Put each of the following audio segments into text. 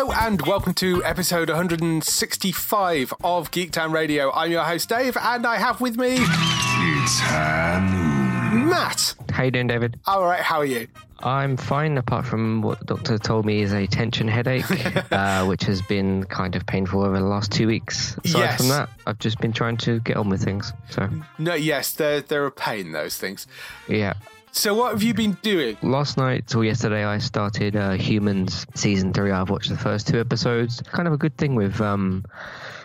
Hello and welcome to episode 165 of Geektown Radio. I'm your host Dave, and I have with me It's Hanu. Matt. How you doing, David? All right, how are you? I'm fine, apart from what the doctor told me is a tension headache, uh, which has been kind of painful over the last two weeks. Aside Yes. from that, I've just been trying to get on with things. So, No, yes, they're they're a pain those things. yeah. So what have you been doing? Last night or yesterday, I started uh, Humans season three. I've watched the first two episodes. Kind of a good thing with um,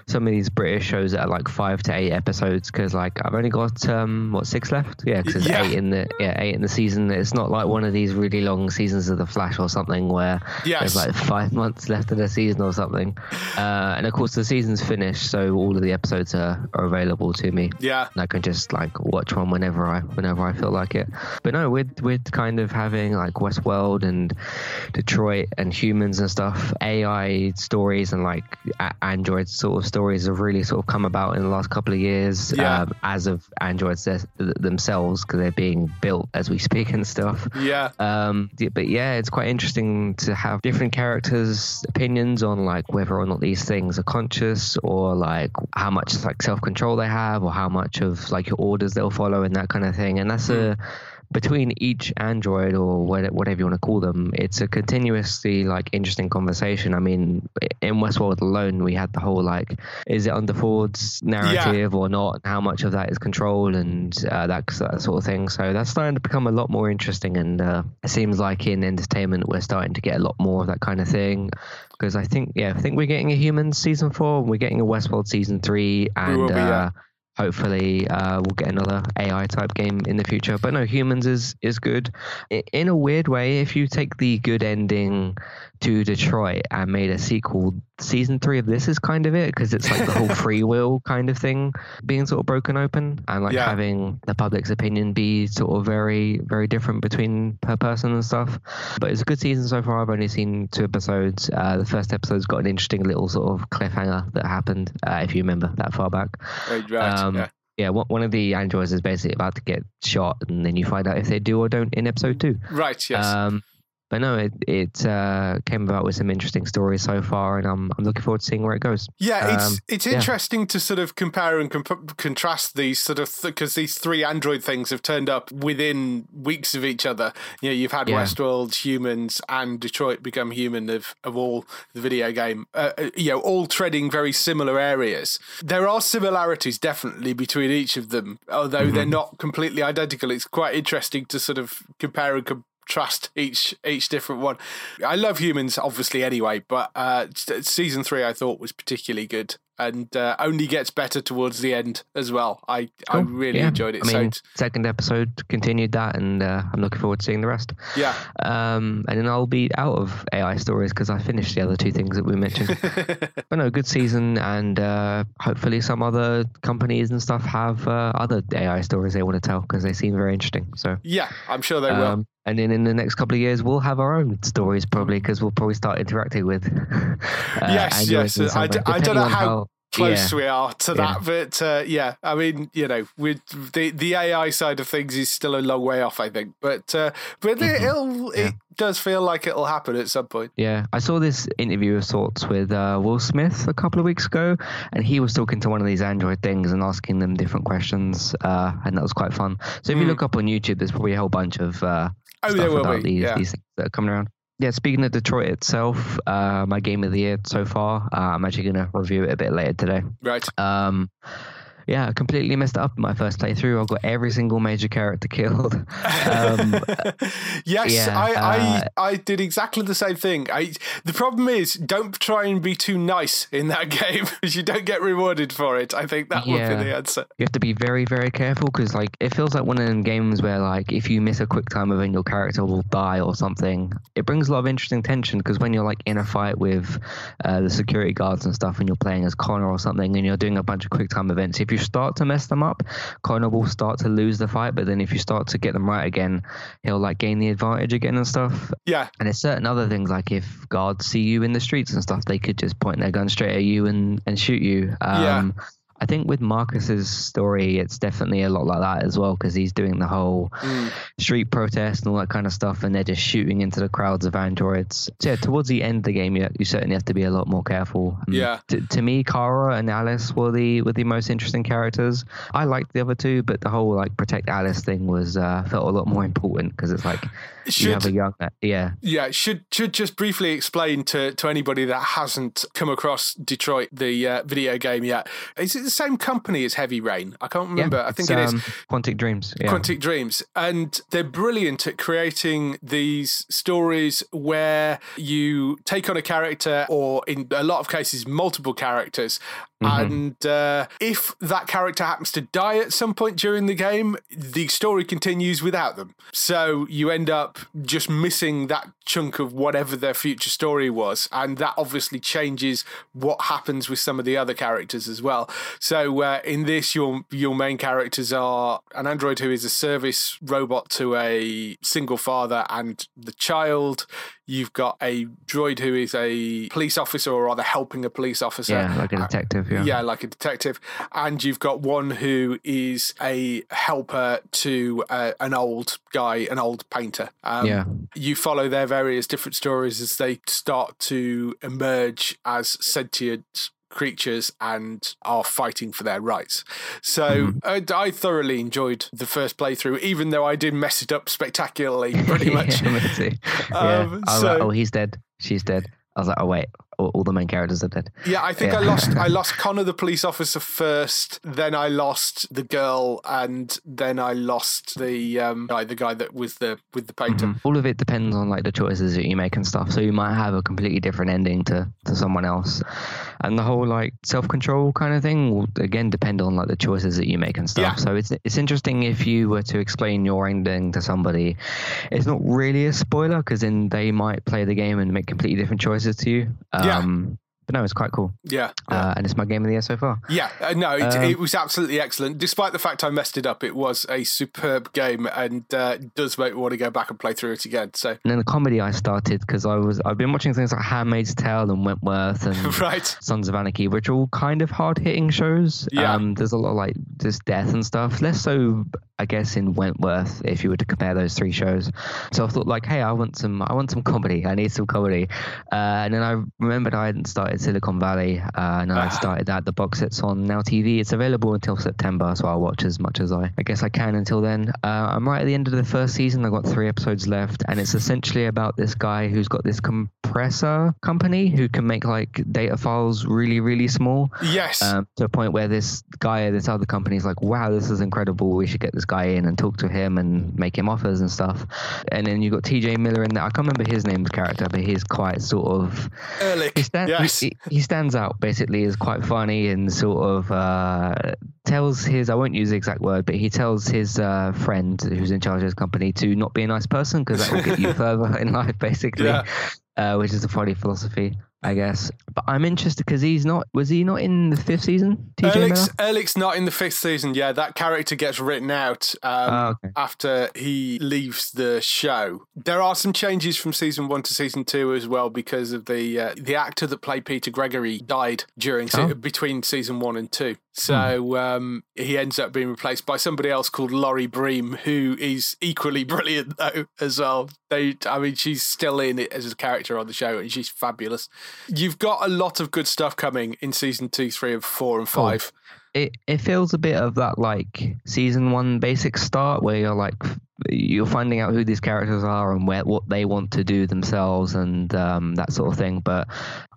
some of these British shows that are like five to eight episodes because like I've only got um, what six left. Yeah, because Yeah. eight in the yeah eight in the season. It's not like one of these really long seasons of The Flash or something where Yes. there's like five months left of the season or something. Uh, and of course, the season's finished, so all of the episodes are, are available to me. Yeah. And I can just like watch one whenever I whenever I feel like it. But no, with with kind of having like Westworld and Detroit and humans and stuff, AI stories and like a- Android sort of stories have really sort of come about in the last couple of years. Yeah. Um, as of androids themselves because they're being built as we speak and stuff. Yeah. Um, but yeah, it's quite interesting to have different characters' opinions on like whether or not these things are conscious or like how much like self control they have or how much of like your orders they'll follow and that kind of thing. And that's a between each android or whatever you want to call them, it's a continuously like interesting conversation. I mean, in Westworld alone, we had the whole like, is it under Ford's narrative or not? And how much of that is control and uh, that, that sort of thing. So that's starting to become a lot more interesting. And uh, it seems like in entertainment, we're starting to get a lot more of that kind of thing. Because I think, yeah, I think we're getting a human season four, we're getting a Westworld season three, and will be, yeah. Hopefully uh, we'll get another AI type game in the future. But no, humans is is good. In a weird way, if you take the good ending to Detroit and made a sequel, season three of this is kind of it because it's like the whole free will kind of thing being sort of broken open and like Yeah. having the public's opinion be sort of very very different between per person and stuff. But it's a good season so far. I've only seen two episodes. Uh, the first episode's got an interesting little sort of cliffhanger that happened, uh, if you remember that far back. Right, right, Um, yeah. Yeah, one of the androids is basically about to get shot, and then you find out if they do or don't in episode two. Right, yes. Um, but no, it it uh, came about with some interesting stories so far, and I'm I'm looking forward to seeing where it goes. Yeah, it's Um, it's yeah. interesting to sort of compare and comp- contrast these sort of because these three Android things have turned up within weeks of each other. You know, you've had Yeah. Westworld, Humans, and Detroit Become Human of of all the video game. Uh, uh, you know, all treading very similar areas. There are similarities definitely between each of them, although they're not completely identical. It's quite interesting to sort of compare and contrast each each different one. I love humans, obviously, anyway, but uh, season three I thought was particularly good and uh, only gets better towards the end as well. I I really Yeah. enjoyed it. I mean, so second episode continued that, and uh, I'm looking forward to seeing the rest. yeah, Um, and then I'll be out of AI stories because I finished the other two things that we mentioned. but no, good season, and uh, hopefully some other companies and stuff have uh, other AI stories they want to tell because they seem very interesting. So. yeah, I'm sure they will. Um, and then in the next couple of years, we'll have our own stories probably because we'll probably start interacting with. Uh, Yes, yes. I d- I don't know on how Close yeah. we are to Yeah. that, but uh, yeah, I mean, you know, with the the AI side of things is still a long way off, I think. But uh, but it, it'll Yeah. it does feel like it'll happen at some point. Yeah, I saw this interview of sorts with uh, Will Smith a couple of weeks ago, and he was talking to one of these Android things and asking them different questions, uh, and that was quite fun. So if you Mm. look up on YouTube, there's probably a whole bunch of uh, Oh, there will about be, these yeah. these things that are coming around. Yeah, speaking of Detroit itself, uh, my game of the year so far. Uh, I'm actually going to review it a bit later today. Right. Um, yeah, I completely messed it up in my first playthrough. I got every single major character killed. Um, yes, yeah, I, uh, I I did exactly the same thing. I the problem is don't try and be too nice in that game because you don't get rewarded for it. I think that would Yeah. be the answer. you have to be very, very careful because, like, it feels like one of them games where, like, if you miss a quick time event, your character will die or something. It brings a lot of interesting tension because when you're like in a fight with uh, the security guards and stuff, and you're playing as Connor or something, and you're doing a bunch of quick time events, if you start to mess them up, Connor will start to lose the fight. But then if you start to get them right again, he'll like gain the advantage again and stuff. Yeah, And there's certain other things like if guards see you in the streets and stuff, they could just point their gun straight at you and, and shoot you. Yeah. Um, I think with Marcus's story, it's definitely a lot like that as well because he's doing the whole Mm. street protest and all that kind of stuff, and they're just shooting into the crowds of androids. So yeah, towards the end of the game, you, you certainly have to be a lot more careful. Um, Yeah. To, to me, Kara and Alice were the were the most interesting characters. I liked the other two, but the whole like protect Alice thing was uh, felt a lot more important because it's like you Should- have a young yeah Yeah, should should just briefly explain to, to anybody that hasn't come across Detroit the uh, video game yet. Is it the same company as Heavy Rain? I can't remember. I think it is. um, Quantic Dreams. Yeah. Quantic Dreams. And they're brilliant at creating these stories where you take on a character, or in a lot of cases, multiple characters. And uh, if that character happens to die at some point during the game, the story continues without them. So you end up just missing that chunk of whatever their future story was. And that obviously changes what happens with some of the other characters as well. So uh, in this, your your main characters are an android who is a service robot to a single father and the child. You've got a droid who is a police officer, or rather helping a police officer. Yeah, like a detective. Yeah. Yeah, like a detective. And you've got one who is a helper to uh, an old guy, an old painter. Um, Yeah. You follow their various different stories as they start to emerge as sentient creatures and are fighting for their rights. So I, I thoroughly enjoyed the first playthrough, even though I did mess it up spectacularly, pretty much. yeah. Yeah. Um, I was so- like, oh, he's dead. She's dead. I was like, oh wait, all, all the main characters are dead. Yeah, I think Yeah. I lost. I lost Connor, the police officer, first. Then I lost the girl, and then I lost the um, guy, the guy that was the with the painter. Mhm. All of it depends on like the choices that you make and stuff. So you might have a completely different ending to to someone else, and the whole like self control kind of thing will again depend on like the choices that you make and stuff. Yeah. So it's it's interesting if you were to explain your ending to somebody. It's not really a spoiler because then they might play the game and make completely different choices to you. Yeah. Um, But no, it's quite cool. Yeah, Uh, and it's my game of the year so far. yeah. Uh, no, it, Um, it was absolutely excellent. Despite the fact I messed it up, it was a superb game, and uh, does make me want to go back and play through it again. So, And then the comedy I started because I was I've been watching things like Handmaid's Tale and Wentworth and right. Sons of Anarchy, which are all kind of hard hitting shows. Yeah. Um, there's a lot of like just death and stuff. Less so, I guess, in Wentworth if you were to compare those three shows. So I thought like, hey, I want some, I want some comedy. I need some comedy. Uh, and then I remembered I hadn't started Silicon Valley, uh, and I Ah. started that. The box set's on Now TV. It's available until September, so I'll watch as much as I, I guess I can until then. Uh, I'm right at the end of the first season. I've got three episodes left, and it's essentially about this guy who's got this compressor company who can make like data files really, really small Yes. um, to a point where this guy, this other company is like, wow, this is incredible. We should get this guy in and talk to him and make him offers and stuff. And then you got TJ Miller in there. I can't remember his name, the character, but he's quite sort of. Ehrlich. He, stand, yes. he, he stands out basically as quite funny and sort of uh, tells his, I won't use the exact word, but he tells his uh, friend who's in charge of his company to not be a nice person because that will get you further in life, basically, Yeah. uh, which is a funny philosophy. I guess, but I'm interested because he's not. Was he not in the fifth season? TJ Ehrlich's, Miller? Not in the fifth season. Yeah, that character gets written out um, Oh, okay. after he leaves the show. There are some changes from season one to season two as well because of the uh, the actor that played Peter Gregory died during se- Oh. between season one and two. So um, he ends up being replaced by somebody else called Laurie Bream, who is equally brilliant though as well. They, I mean, she's still in it as a character on the show, and she's fabulous. You've got a lot of good stuff coming in season two, three, and four, and Cool. It, it feels a bit of that like season one basic start where you're like you're finding out who these characters are and where what they want to do themselves and um, that sort of thing. But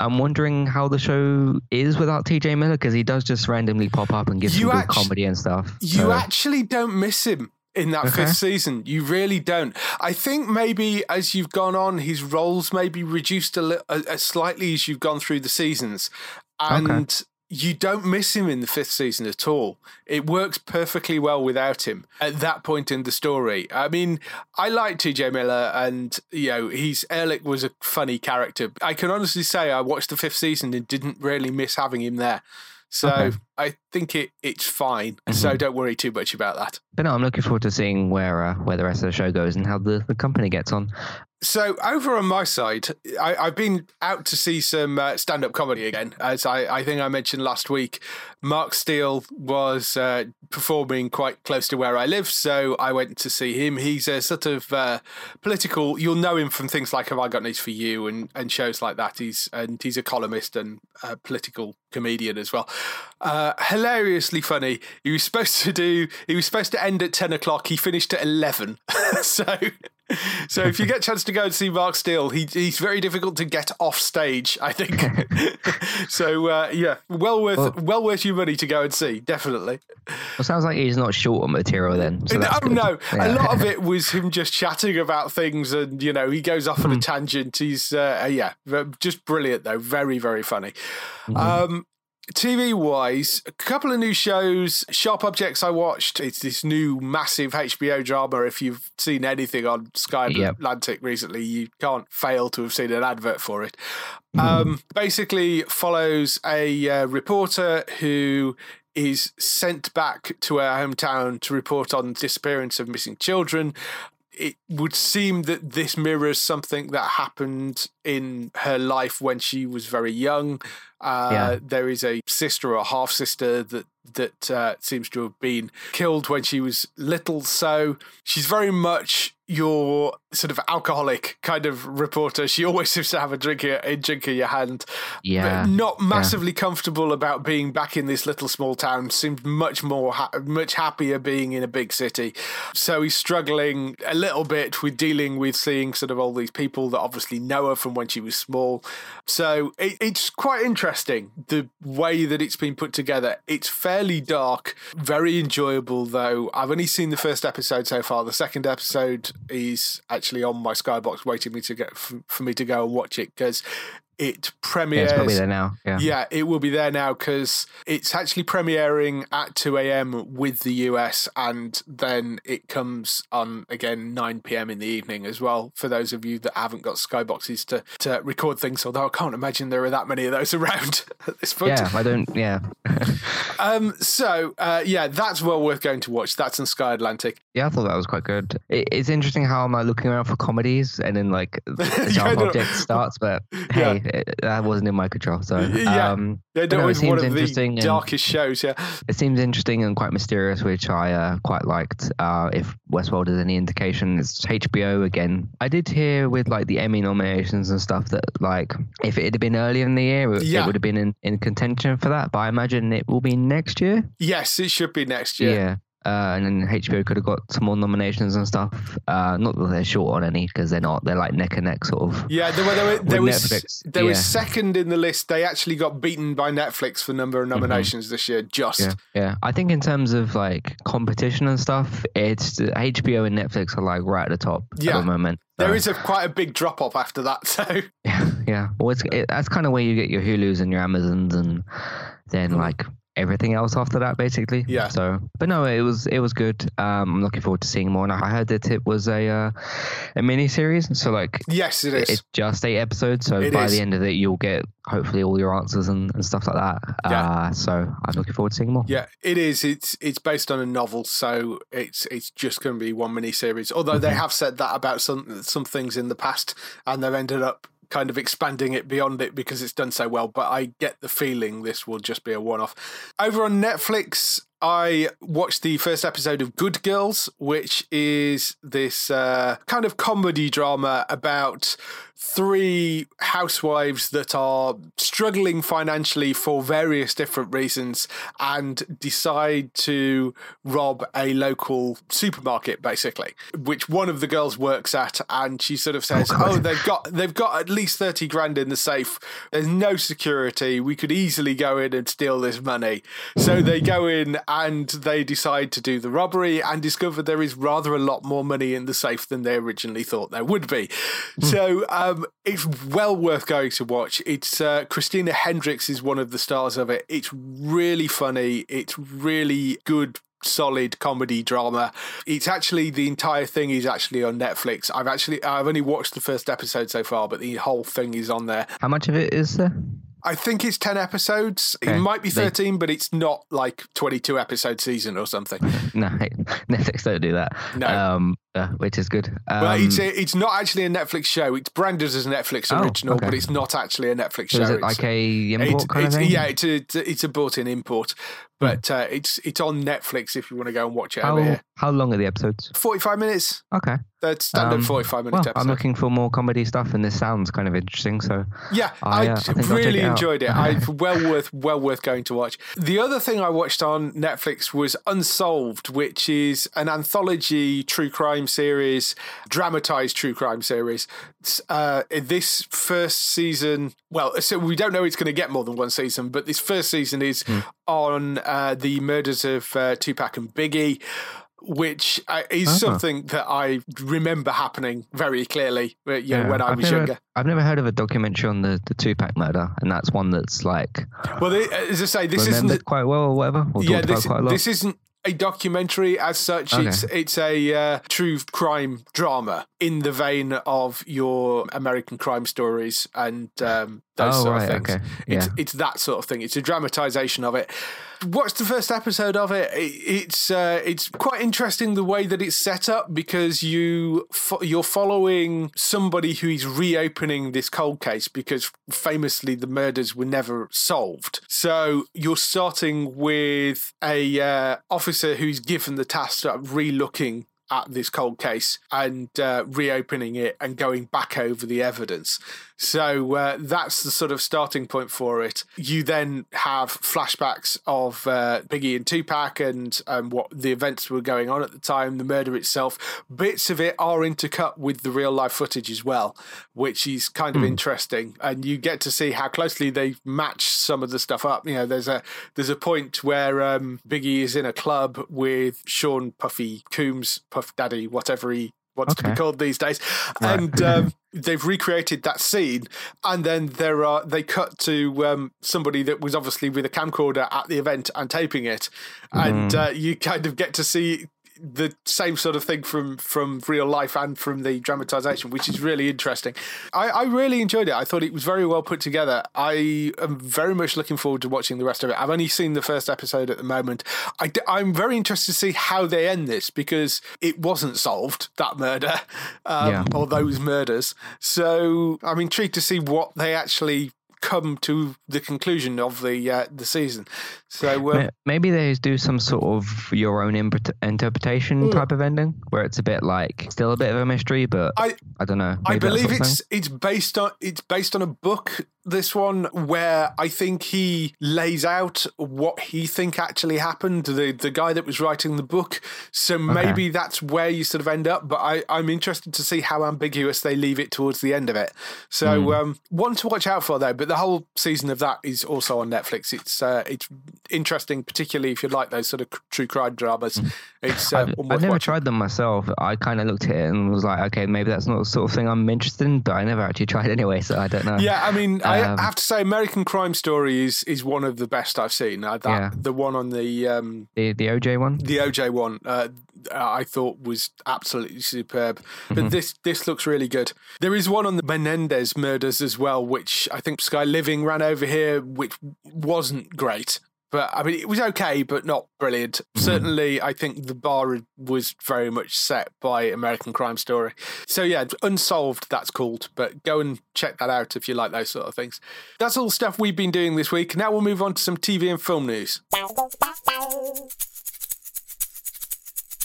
I'm wondering how the show is without TJ Miller because he does just randomly pop up and give You actu- comedy and stuff. You So- actually don't miss him in that Okay. fifth season. You really don't. I think maybe as you've gone on, his roles maybe reduced a, li- a, a slightly as you've gone through the seasons, and you don't miss him in the fifth season at all. It works perfectly well without him at that point in the story. I mean, I like T.J. Miller, and you know, he's Ehrlich was a funny character. I can honestly say I watched the fifth season and didn't really miss having him there. So Okay. I think it it's fine. So don't worry too much about that. But no, I'm looking forward to seeing where uh, where the rest of the show goes and how the, the company gets on. So over on my side, I, I've been out to see some uh, stand-up comedy again. As I, I think I mentioned last week, Mark Steel was uh, performing quite close to where I live, so I went to see him. He's a sort of uh, political. You'll know him from things like "Have I Got News for You" and, and shows like that. He's and he's a columnist and a political comedian as well. Uh, hilariously funny. He was supposed to do. He was supposed to end at ten o'clock. He finished at eleven. so. So if you get a chance to go and see Mark Steel, he, he's very difficult to get off stage, I think. so uh, yeah, well worth Well- well worth your money to go and see, definitely. Well, sounds like he's not short on material then. So oh good. no, Yeah. a lot of it was him just chatting about things, and you know he goes off Hmm. on a tangent. He's uh, yeah, just brilliant though, very very funny. Mm-hmm. Um, TV wise, a couple of new shows. Sharp Objects I watched. It's this new massive HBO drama. If you've seen anything on Sky Yep. Atlantic recently, you can't fail to have seen an advert for it. Mm-hmm. Um, basically, follows a uh, reporter who is sent back to her hometown to report on disappearance of missing children. It would seem that this mirrors something that happened in her life when she was very young. Uh, Yeah. There is a sister or half sister that that uh, seems to have been killed when she was little. So she's very much your sort of alcoholic kind of reporter. She always seems to have a drink, in- a drink in your hand. Yeah, But not massively comfortable about being back in this little small town. Seemed much more, ha- much happier being in a big city. So he's struggling a little bit with dealing with seeing sort of all these people that obviously know her from when she was small. So it, it's quite interesting the way that it's been put together. It's fairly dark, very enjoyable though. I've only seen the first episode so far. The second episode is actually on my Skybox, waiting me to get for, for me to go and watch it because it yeah, premieres. it's probably there now. Yeah. Yeah, it will be there now because it's actually premiering at 2 a.m. with the US, and then it comes on again 9 p.m. in the evening as well. For those of you that haven't got skyboxes to to record things, although I can't imagine there are that many of those around at this point. Yeah, I don't. Yeah, Um. So, uh, yeah, that's well worth going to watch. That's in Sky Atlantic. yeah, I thought that was quite good. It, it's interesting how I'm like looking around for comedies, and then like the Yeah, object starts, but hey, it, that wasn't in my control. So Yeah. um, no, it always one seems of the darkest shows. Yeah. It seems interesting and quite mysterious, which I uh, quite liked. Uh, if Westworld is any indication, it's HBO again. I did hear with like the Emmy nominations and stuff that like if it had been earlier in the year, it, Yeah. it would have been in, in contention for that. But I imagine it will be next year. Yes, it should be next year. Yeah. Uh, and then HBO could have got some more nominations and stuff. Uh, not that they're short on any because they're not. They're like neck and neck sort of. Yeah, they were, there, were, there With was there was yeah. second in the list. They actually got beaten by Netflix for number of nominations this year. Just Mm-hmm. Yeah, yeah. I think in terms of like competition and stuff, it's HBO and Netflix are like right at the top Yeah. at the moment. there So- is a quite a big drop off after that. So Yeah, yeah. Well, it's, it, that's kind of where you get your Hulu's and your Amazons, and then like everything else after that, basically. Yeah. So, but no, it was it was good. Um, I'm looking forward to seeing more. And I heard that it was a uh, a mini series, so like yes, it is. it's just eight episodes. So It by is. the end of it, you'll get hopefully all your answers and, and stuff like that. Yeah. Uh, so I'm looking forward to seeing more. yeah, it is. It's it's based on a novel, so it's it's just going to be one mini series. Although they Mm-hmm. have said that about some some things in the past, and they've ended up kind of expanding it beyond it because it's done so well. But I get the feeling this will just be a one off. Over on Netflix, I watched the first episode of Good Girls, which is this uh, kind of comedy drama about three housewives that are struggling financially for various different reasons and decide to rob a local supermarket basically which one of the girls works at and she sort of says oh, they've got they've got at least 30 grand in the safe. There's no security. We could easily go in and steal this money. So they go in and they decide to do the robbery and discover there is rather a lot more money in the safe than they originally thought there would be so um, it's well worth going to watch. It's uh, Christina Hendricks is one of the stars of it. It's really funny. It's really good solid comedy drama. It's actually the entire thing is actually on Netflix. I've actually I've only watched the first episode so far, but the whole thing is on there. How much of it is there? I think it's 10 episodes. Okay. It might be They- 13, but it's not like 22 episode season or something. No, Netflix don't do that. No. Um, uh, which is good. Um, well, it's, a, it's not actually a Netflix show. It's branded as a Netflix Oh, original, okay. but it's not actually a Netflix so show. is it It's- like a import it's, kind it's, of thing? Yeah, it's a it's a built-in import, but uh, it's it's on Netflix if you want to go and watch it how, how long are the episodes? Forty-five minutes. Okay. That's standard Um, forty-five minute Well, episode. I'm looking for more comedy stuff, and this sounds kind of interesting. So Yeah, I, uh, I really it enjoyed it. I well worth well worth going to watch. The other thing I watched on Netflix was Unsolved, which is an anthology true crime series, dramatized true crime series. Uh, this first season, well, so we don't know it's going to get more than one season, but this first season is Hmm. on uh, the murders of uh, Tupac and Biggie. Which uh, is Ah. something that I remember happening very clearly, uh, you know, when I I've was never, younger. I've never heard of a documentary on the, the Tupac murder, and that's one that's like Well, they, as I say, this isn't. quite well or whatever, or Yeah, this quite a lot. this isn't a documentary as such. Okay. It's it's a uh, true crime drama in the vein of your American crime stories and um, those Oh, sort right, of things. okay. It's Yeah. it's that sort of thing. It's a dramatization of it. Watch the first episode of it. It- It's uh, it's quite interesting the way that it's set up because you fo- you're following somebody who is reopening this cold case because famously the murders were never solved. So you're starting with a uh, officer who's given the task of re-looking at this cold case and uh, reopening it and going back over the evidence. So uh, that's the sort of starting point for it. You then have flashbacks of uh, Biggie and Tupac and um, what the events were going on at the time, the murder itself. Bits of it are intercut with the real life footage as well, which is kind of interesting. And you get to see how closely they match some of the stuff up. You know, there's a there's a point where um, Biggie is in a club with Sean Puffy Coombs, Puff Daddy, whatever he wants to be called these days, Right. and um, they've recreated that scene. And then there are they cut to um, somebody that was obviously with a camcorder at the event and taping it, and Mm-hmm. uh, you kind of get to see the same sort of thing from from real life and from the dramatization, which is really interesting. I, I really enjoyed it. I thought it was very well put together. I am very much looking forward to watching the rest of it. I've only seen the first episode at the moment. I, am very interested to see how they end this because it wasn't solved that murder um, Yeah. or those murders. So I'm intrigued to see what they actually come to the conclusion of the uh, the season. So um, Maybe they do some sort of your own interpretation type of ending, where it's a bit like still a bit of a mystery, but I, I don't know. I believe it's it's based on it's based on a book. This one where I think he lays out what he think actually happened. The the guy that was writing the book. So maybe that's where you sort of end up. But I I'm interested to see how ambiguous they leave it towards the end of it. So Hmm. um, one to watch out for though. But the whole season of that is also on Netflix. It's uh, it's interesting, particularly if you like those sort of true crime dramas. It's uh, I've, I've never watching. tried them myself. I kind of looked at it and was like, okay, maybe that's not the sort of thing I'm interested in, but I never actually tried anyway, so I don't know. Yeah, I mean, I Um, have to say, American Crime Story is is one of the best I've seen. Uh, that Yeah. the one on the um, The the OJ one. the OJ one, uh, I thought was absolutely superb. But this this looks really good. There is one on the Menendez murders as well, which I think Sky Living ran over here, which wasn't great. But I mean, it was okay, but not brilliant. Certainly, I think the bar was very much set by American Crime Story. So yeah, Unsolved, that's called. But go and check that out if you like those sort of things. That's all the stuff we've been doing this week. Now we'll move on to some TV and film news.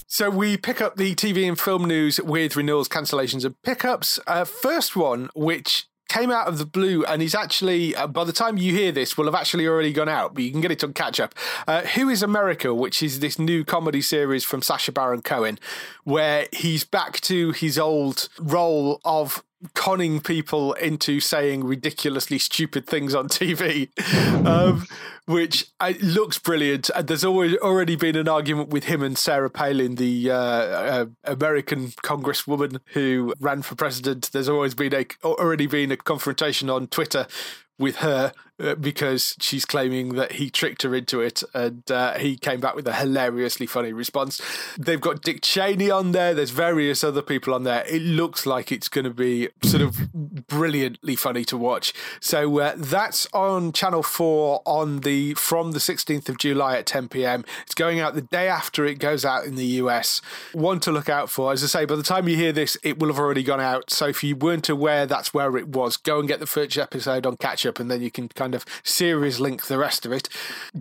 So we pick up the TV and film news with renewals, cancellations, and pickups. Uh, first one, which came out of the blue and is actually, uh, by the time you hear this, will have actually already gone out, but you can get it on catch up. Uh, Who is America, which is this new comedy series from Sacha Baron Cohen, where he's back to his old role of conning people into saying ridiculously stupid things on TV, um, which uh, looks brilliant. And there's always already been an argument with him and Sarah Palin, the uh, uh, American congresswoman who ran for president. There's always been a already been a confrontation on Twitter with her uh, because she's claiming that he tricked her into it and uh, he came back with a hilariously funny response. They've got Dick Cheney on there, there's various other people on there. It looks like it's going to be sort of brilliantly funny to watch. So uh, that's on Channel 4 on the from the 16th of July at 10 p.m. It's going out the day after it goes out in the US. One to look out for. As I say, by the time you hear this, it will have already gone out. So if you weren't aware that's where it was, go and get the first episode on catch up and then you can kind of series link the rest of it.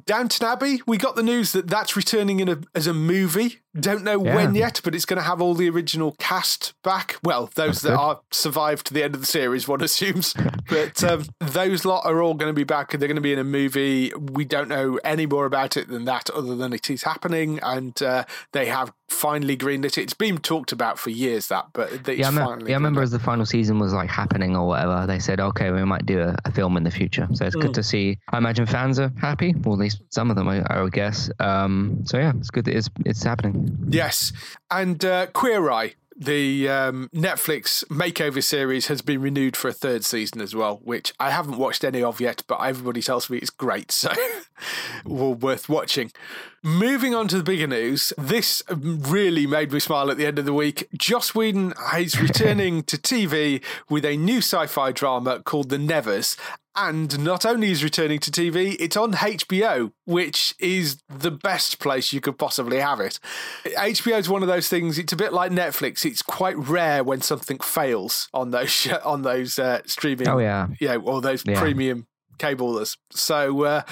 Downton Abbey, we got the news that that's returning in a, as a movie. Don't know Yeah. when yet, but it's going to have all the original cast back. Well, those that good. are survived to the end of the series, one assumes. But um, those lot are all going to be back and they're going to be in a movie. We don't know any more about it than that, other than it is happening. And uh, they have finally greenlit it. It's been talked about for years, that, but it's Yeah, I, me- yeah, I remember as the final season was like happening or whatever, they said, okay, we might do a, a film in the future. So it's Mm. good to see. I imagine fans are happy, or at least some of them, I, I would guess. Um, so yeah, it's good that it's, it's happening. Yes, and uh, Queer Eye, the um, Netflix makeover series, has been renewed for a third season as well, which I haven't watched any of yet, but everybody tells me it's great, so well worth watching. Moving on to the bigger news, this really made me smile at the end of the week. Joss Whedon is returning to TV with a new sci-fi drama called The Nevers. And not only is returning to TV, it's on HBO, which is the best place you could possibly have it. HBO is one of those things. It's a bit like Netflix. It's quite rare when something fails on those sh- on those uh, streaming. Oh, yeah. yeah, or those Yeah. premium cablers. So uh,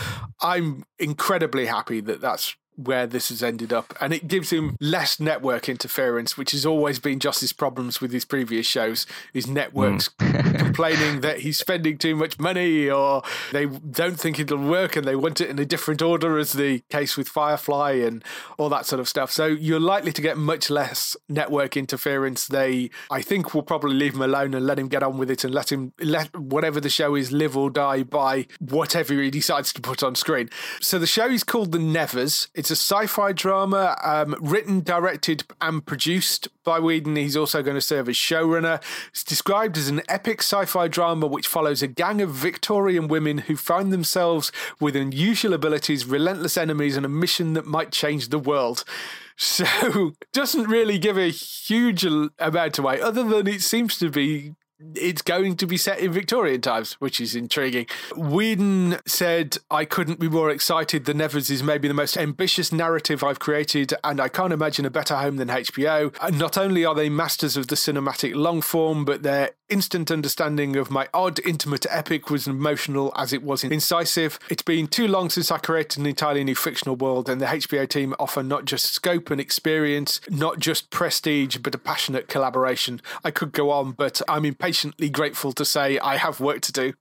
I'm incredibly happy that that's where this has ended up, and it gives him less network interference, which has always been Joss's problems with his previous shows. His networks hmm. complaining that he's spending too much money, or they don't think it'll work, and they want it in a different order, as the case with Firefly and all that sort of stuff. So you're likely to get much less network interference. They, I think, will probably leave him alone and let him get on with it, and let him let whatever the show is live or die by whatever he decides to put on screen. So the show is called The Nevers. It's a sci-fi drama um, written, directed, and produced by Whedon. He's also going to serve as showrunner. It's described as an epic sci-fi drama which follows a gang of Victorian women who find themselves with unusual abilities, relentless enemies, and a mission that might change the world. So doesn't really give a huge amount away, other than it seems to be it's going to be set in Victorian times, which is intriguing. Whedon said, I couldn't be more excited. The Nevers is maybe the most ambitious narrative I've created, and I can't imagine a better home than HBO. And not only are they masters of the cinematic long form, but their instant understanding of my odd, intimate epic was emotional as it was incisive. It's been too long since I created an entirely new fictional world, and the HBO team offer not just scope and experience, not just prestige, but a passionate collaboration. I could go on, but I'm impatiently grateful to say I have work to do.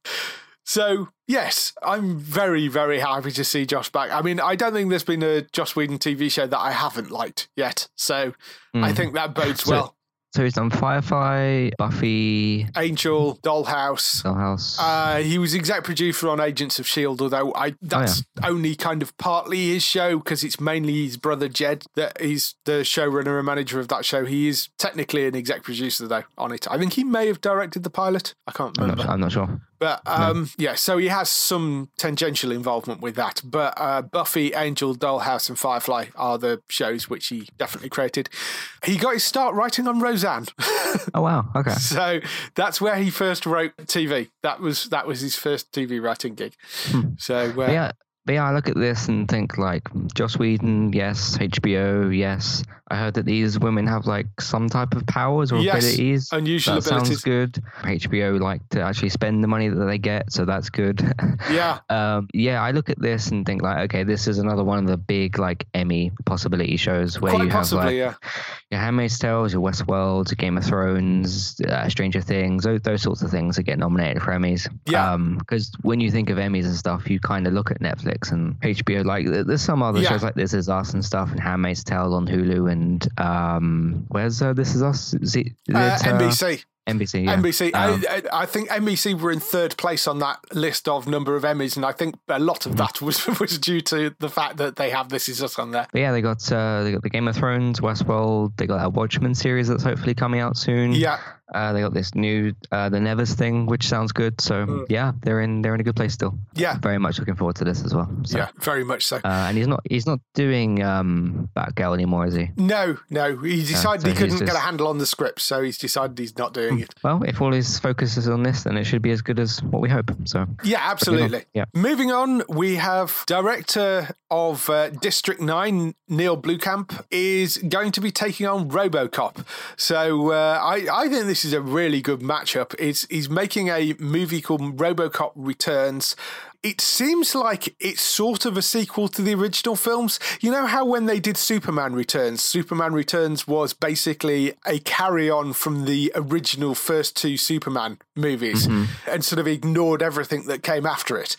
So, yes, I'm very, very happy to see Joss back. I mean, I don't think there's been a Joss Whedon TV show that I haven't liked yet. So, I Mm. think that bodes So- well. So he's done Firefly, Buffy, Angel, Dollhouse. Dollhouse. Uh, he was exec producer on Agents of Shield, although I that's only kind of partly his show because it's mainly his brother Jed that he's the showrunner and manager of that show. He is technically an exec producer though on it. I think he may have directed the pilot. I can't I'm, remember. not, I'm not sure. But um, yeah, so he has some tangential involvement with that. But uh, Buffy, Angel, Dollhouse, and Firefly are the shows which he definitely created. He got his start writing on Roseanne. Oh wow. Okay. So that's where he first wrote TV. That was that was his first TV writing gig. So uh, yeah. But yeah, I look at this and think like Joss Whedon, yes. HBO, yes. I heard that these women have like some type of powers or Yes, abilities. unusual that abilities. Sounds good. HBO like to actually spend the money that they get, so that's good. Yeah. um, yeah, I look at this and think like, okay, this is another one of the big like Emmy possibility shows where Quite you have possibly, like yeah. your Handmaid's Tales, your Westworld, your Game of Thrones, uh, Stranger Things, those, those sorts of things that get nominated for Emmys. Yeah. Because when you think of Emmys and stuff, you kind of look at Netflix and HBO. Like, there's some other Yeah. shows like This Is Us and stuff, and Handmaid's Tale on Hulu, and um, where's uh, This Is Us? Is it, is Uh, it, uh, NBC. NBC. Yeah. NBC. Um, I, I think NBC were in third place on that list of number of Emmys, and I think a lot of that was was due to the fact that they have This Is Us on there. Yeah, they got uh, they got the Game of Thrones, Westworld. They got that Watchmen series that's hopefully coming out soon. Yeah, Uh, they got this new uh, the Nevers thing, which sounds good. So Mm. yeah, they're in they're in a good place still. yeah, Very much looking forward to this as well. So, yeah, very much so. Uh, and he's not he's not doing um, Batgirl anymore, is he? No, no, he decided so he couldn't get a handle on the script, so he's decided he's not doing it. Well, if all his focus is on this, then it should be as good as what we hope. So Yeah, absolutely. Yeah. Moving on, we have director of uh, District 9, Neill Blomkamp, is going to be taking on Robocop. So uh, I, I think this is a really good matchup. It's, he's making a movie called Robocop Returns. It seems like it's sort of a sequel to the original films. You know how when they did Superman Returns, Superman Returns was basically a carry on from the original first two Superman movies and sort of ignored everything that came after it.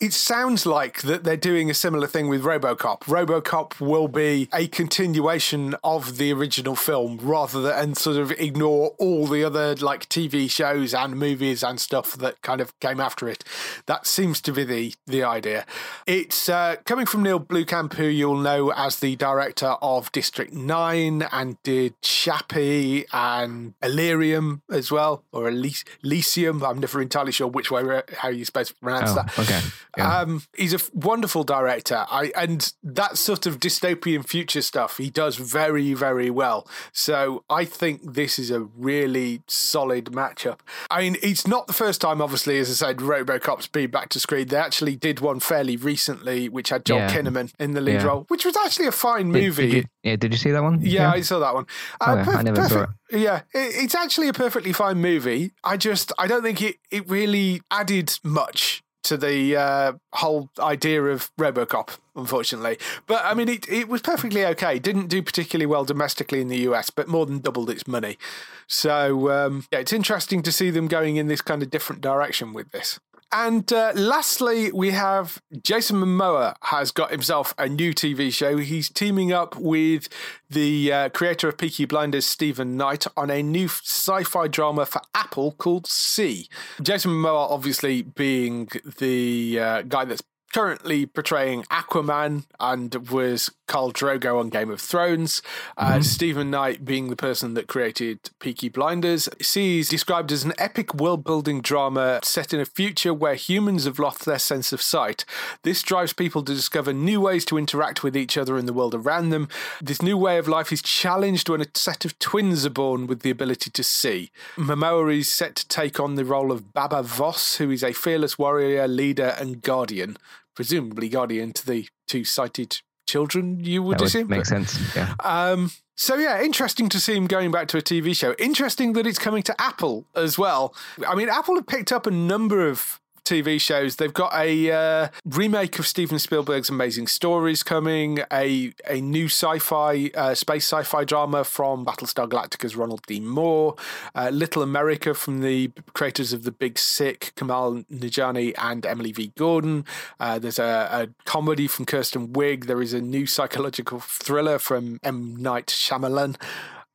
It sounds like that they're doing a similar thing with Robocop. Robocop will be a continuation of the original film rather than and sort of ignore all the other like TV shows and movies and stuff that kind of came after it. That seems to be the the idea. It's uh, coming from Neill Blomkamp, who you'll know as the director of District Nine and did Chappie and Illyrium as well, or Elysium. Elysium. I'm never entirely sure which way how you're supposed to pronounce Oh, that. okay. Yeah. Um, he's a f- wonderful director. I and that sort of dystopian future stuff he does very very well. So I think this is a really solid matchup. I mean, it's not the first time, obviously, as I said, RoboCop's been back to screen. They actually did one fairly recently, which had Joel Yeah. Kinnaman in the lead Yeah. role, which was actually a fine Did- movie. Did, you, yeah, did you see that one? Yeah, I saw that one. Uh, Okay, I never saw Yeah, it, it's actually a perfectly fine movie. I just, I don't think it, it really added much to the uh, whole idea of RoboCop, unfortunately. But I mean, it, it was perfectly okay. Didn't do particularly well domestically in the US, but more than doubled its money. So um, yeah, it's interesting to see them going in this kind of different direction with this. And uh, lastly, we have Jason Momoa has got himself a new TV show. He's teaming up with the uh, creator of Peaky Blinders, Stephen Knight, on a new sci-fi drama for Apple called See. Jason Momoa, obviously being the uh, guy that's currently portraying Aquaman and was Khal Drogo on Game of Thrones. Uh, Stephen Knight being the person that created Peaky Blinders. Is described as an epic world-building drama set in a future where humans have lost their sense of sight. This drives people to discover new ways to interact with each other in the world around them. This new way of life is challenged when a set of twins are born with the ability to see. Momoa is set to take on the role of Baba Voss, who is a fearless warrior, leader, and guardian presumably guardian to the two sighted children, you would That assume. would make sense. Yeah. Um, so yeah, interesting to see him going back to a TV show. Interesting that it's coming to Apple as well. I mean, Apple have picked up a number of TV shows. They've got a uh, remake of Steven Spielberg's Amazing Stories coming, a a new sci-fi uh, space sci-fi drama from Battlestar Galactica's Ronald D. Moore, uh, Little America from the creators of The Big Sick, Kumail Nanjiani and Emily V. Gordon. Uh, there's a, a comedy from Kirsten Wiig. There is a new psychological thriller from M. Night Shyamalan.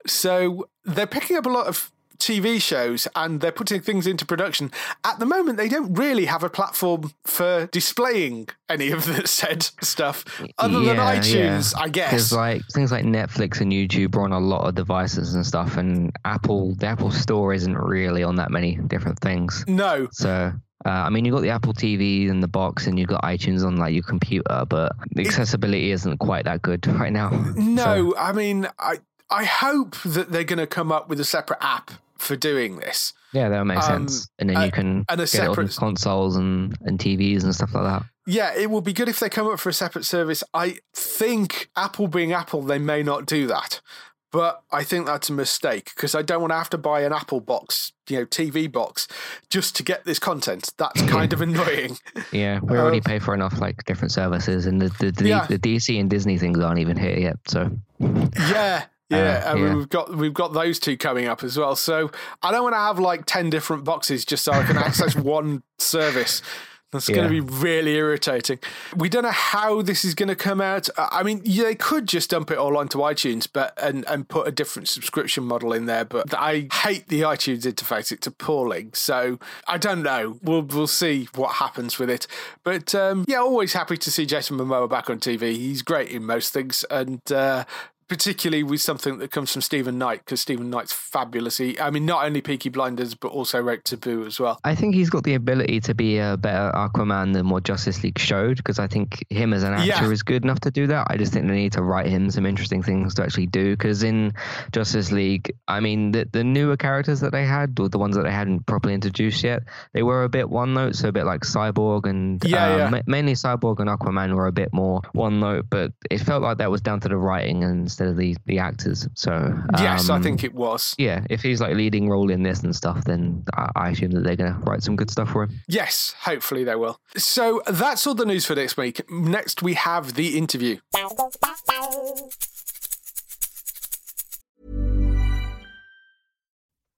So they're picking up a lot of TV shows and they're putting things into production. At the moment, they don't really have a platform for displaying any of the said stuff other than iTunes, yeah. I guess. Because like things like Netflix and YouTube are on a lot of devices and stuff, and Apple, the Apple Store isn't really on that many different things. no, So, uh, I mean, you've got the Apple TV and the box, and you've got iTunes on like your computer, but the accessibility isn't quite that good right now. no. I mean, I I hope that they're going to come up with a separate app for doing this. Yeah, that would make Um, sense. And then uh, you can and a get it on separate- consoles and, and TVs and stuff like that. Yeah, it would be good if they come up for a separate service. I think Apple being Apple, they may not do that. But I think that's a mistake because I don't want to have to buy an Apple box, you know, TV box, just to get this content. That's kind of annoying. Yeah, we already Um, pay for enough like different services, and the the, the, Yeah. the DC and Disney things aren't even here yet. So Yeah. Yeah, Uh, and yeah. we've got we've got those two coming up as well. So I don't want to have like ten different boxes just so I can access one service. That's going to be really irritating. We don't know how this is going to come out. I I mean, yeah, they could just dump it all onto iTunes, but and and put a different subscription model in there. But I hate the iTunes interface; it's appalling. So I don't know. We'll we'll see what happens with it. But um, yeah, always happy to see Jason Momoa back on TV. He's great in most things, and. Uh, particularly with something that comes from Stephen Knight, because Stephen Knight's fabulous. He, I mean, not only Peaky Blinders, but also Rape Taboo as well. I think he's got the ability to be a better Aquaman than what Justice League showed because I think him as an actor Yeah. is good enough to do that. I just think they need to write him some interesting things to actually do because in Justice League, I mean, the, the newer characters that they had, or the ones that they hadn't properly introduced yet, they were a bit one note, so a bit like Cyborg and Yeah, um, yeah. mainly Cyborg and Aquaman were a bit more one note, but it felt like that was down to the writing instead of the, the actors. So yes, I um, think it was. yeah, if he's like leading role in this and stuff, then I, I assume that they're gonna write some good stuff for him. Yes, hopefully they will. So that's all the news for this week. Next, we have the interview.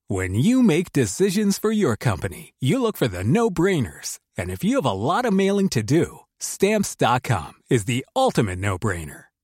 When you make decisions for your company, you look for the no brainers. And if you have a lot of mailing to do, stamps.com is the ultimate no brainer.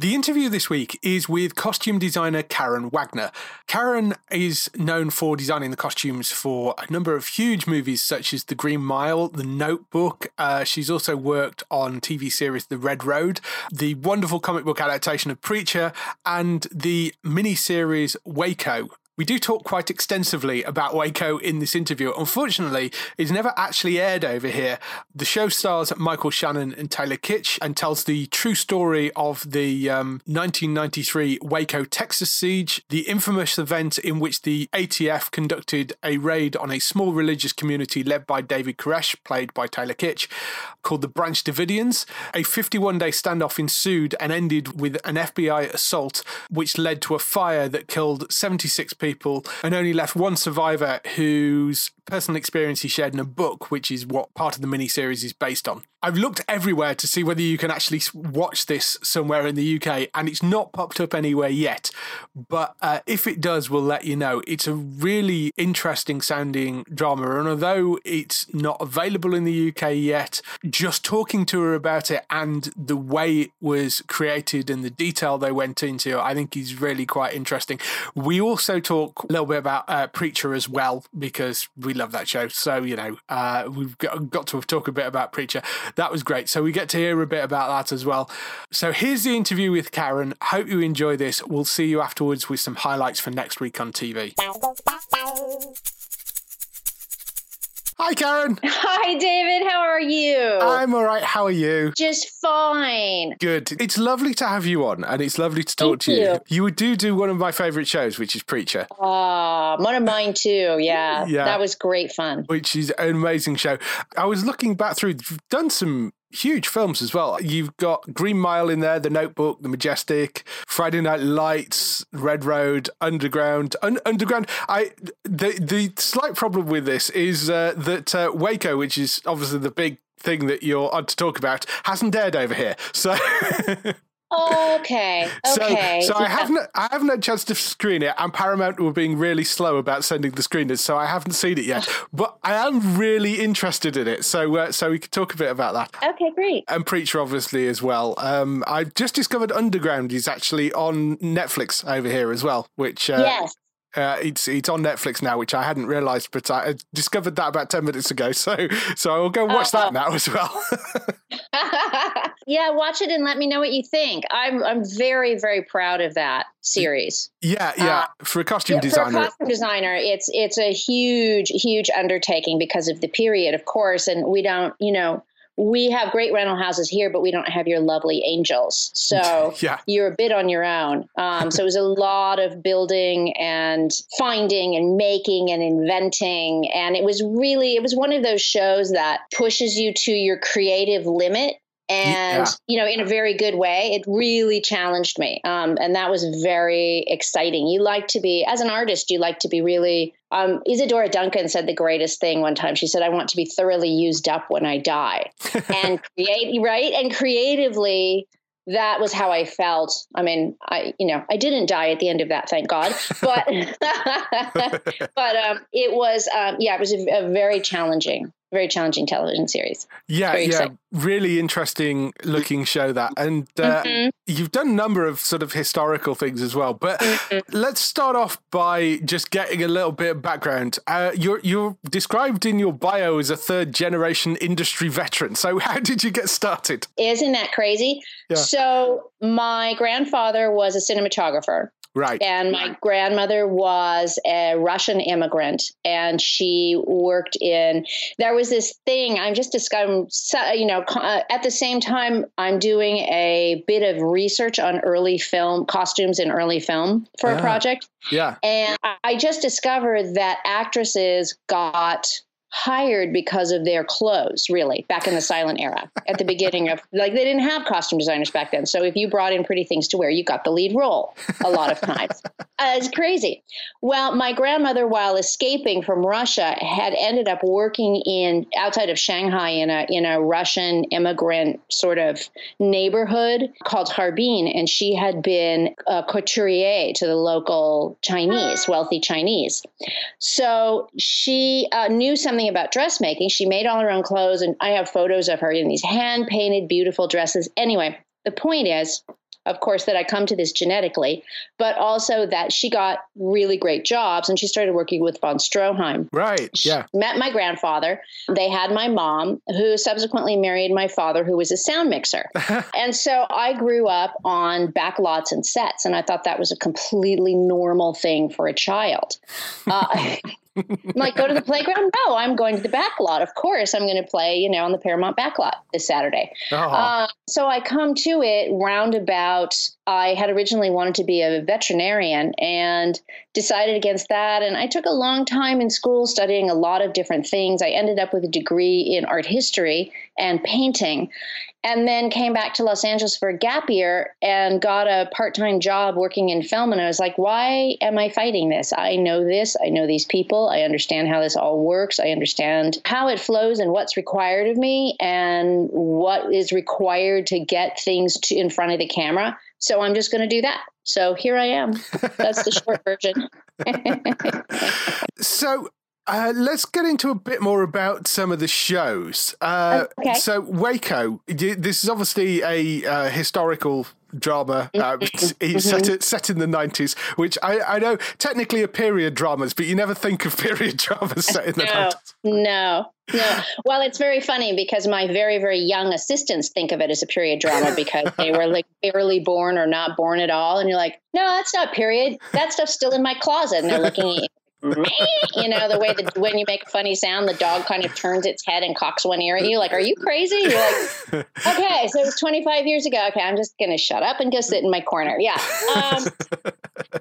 The interview this week is with costume designer Karyn Wagner. Karyn is known for designing the costumes for a number of huge movies such as The Green Mile, The Notebook. Uh, she's also worked on TV series The Red Road, the wonderful comic book adaptation of Preacher, and the miniseries Waco. We do talk quite extensively about Waco in this interview. Unfortunately, it's never actually aired over here. The show stars Michael Shannon and Taylor Kitsch and tells the true story of the um, 1993 Waco, Texas siege, the infamous event in which the ATF conducted a raid on a small religious community led by David Koresh, played by Taylor Kitsch, called the Branch Davidians. A 51 day standoff ensued and ended with an FBI assault, which led to a fire that killed 76 people and only left one survivor whose personal experience he shared in a book, which is what part of the miniseries is based on. I've looked everywhere to see whether you can actually watch this somewhere in the UK, and it's not popped up anywhere yet. But uh, if it does, we'll let you know. It's a really interesting sounding drama, and although it's not available in the UK yet, just talking to her about it and the way it was created and the detail they went into, I think is really quite interesting. We also talk a little bit about uh, Preacher as well because we love that show. So you know, uh, we've got, got to talk a bit about Preacher. That was great. So we get to hear a bit about that as well. So here's the interview with Karyn. Hope you enjoy this. We'll see you afterwards with some highlights for next week on TV. Hi, Karyn. Hi, David. How are you? I'm all right. How are you? Just fine. Good. It's lovely to have you on, and it's lovely to talk Thank to you. you. You do do one of my favourite shows, which is Preacher, Ah, one of mine too. Yeah, Yeah. that was great fun. which is an amazing show. I was looking back through, you've done some huge films as well. You've got Green Mile in there, The Notebook, The Majestic, Friday Night Lights, Red Road, Underground. Un- Underground. I the the slight problem with this is uh, that uh, Waco, which is obviously the big thing that you're on to talk about, hasn't aired over here. So. Okay. Okay. So, so I haven't I haven't had a chance to screen it, and Paramount were being really slow about sending the screeners, so I haven't seen it yet. But I am really interested in it, so uh, so we could talk a bit about that. Okay, great. And Preacher, obviously, as well. Um, I just discovered Underground is actually on Netflix over here as well, which uh, yes. uh, it's it's on Netflix now, which I hadn't realised, but I discovered that about ten minutes ago. So so I will go watch Oh. that now as well. yeah, watch it and let me know what you think. I'm I'm very very proud of that series. yeah, yeah. For a costume Yeah, designer, For a costume designer, it's it's a huge, huge undertaking because of the period, of course. And we don't, you know, we have great rental houses here, but we don't have your lovely angels. So Yeah. you're a bit on your own. Um, so it was a lot of building and finding and making and inventing. And it was really, it was one of those shows that pushes you to your creative limit. And, Yeah. you know, in a very good way, it really challenged me. Um, and that was very exciting. You like to be, as an artist, you like to be really, um, Isadora Duncan said the greatest thing one time. She said, I want to be thoroughly used up when I die. and create, right? And creatively, that was how I felt. I mean, I, you know, I didn't die at the end of that, thank God. But, but um, it was, um, yeah, it was a, a very challenging, very challenging television series. Yeah, yeah, exciting. really interesting looking show that, and uh, Mhm. you've done a number of sort of historical things as well. But Mm-hmm. let's start off by just getting a little bit of background. Uh, you're you're described in your bio as a third generation industry veteran. So how did you get started? Isn't that crazy? Yeah. So, my grandfather was a cinematographer. Right. And my grandmother was a Russian immigrant, and she worked in. There was this thing I'm just discovering. You know, uh, at the same time, I'm doing a bit of research on early film costumes in early film for Ah. a project, Yeah. and I just discovered that actresses got hired because of their clothes really back in the silent era at the beginning of like they didn't have costume designers back then. So if you brought in pretty things to wear you got the lead role a lot of times. Uh, it's crazy. Well my grandmother while escaping from russia had ended up working in outside of shanghai in a in a russian immigrant sort of neighborhood called harbin and she had been a couturier to the local chinese wealthy chinese. So she uh, knew something about dressmaking. She made all her own clothes, and I have photos of her in these hand painted, beautiful dresses. Anyway, the point is, of course, that I come to this genetically, but also that she got really great jobs and she started working with von Stroheim Right. Yeah. met my grandfather. They had my mom, who subsequently married my father, who was a sound mixer. and so I grew up on back lots and sets, and I thought that was a completely normal thing for a child. Uh, like, go to the playground? No, I'm going to the back lot. Of course, I'm going to play, you know, on the Paramount back lot this Saturday. Oh. Uh, so I come to it roundabout. I had originally wanted to be a veterinarian and decided against that. And I took a long time in school studying a lot of different things. I ended up with a degree in art history and painting, and then came back to Los Angeles for a gap year and got a part time job working in film. And I was like, why am I fighting this? I know this. I know these people. I understand how this all works. I understand how it flows and what's required of me and what is required to get things to, in front of the camera. So I'm just going to do that. So here I am. That's the short version. So uh, let's get into a bit more about some of the shows. Uh, Okay. So Waco, this is obviously a uh, historical drama. Uh, it's it's set, set in the nineties, which I, I know technically are period dramas, but you never think of period dramas set in the No, nineties. no, no. Well, it's very funny because my very, very young assistants think of it as a period drama because they were like barely born or not born at all. And you're like, no, that's not period. That stuff's still in my closet. And they're looking at you. You know, the way that when you make a funny sound, the dog kind of turns its head and cocks one ear at you. Like, are you crazy? You're like, okay, so it was 25 years ago. Okay, I'm just going to shut up and go sit in my corner. Yeah. Um,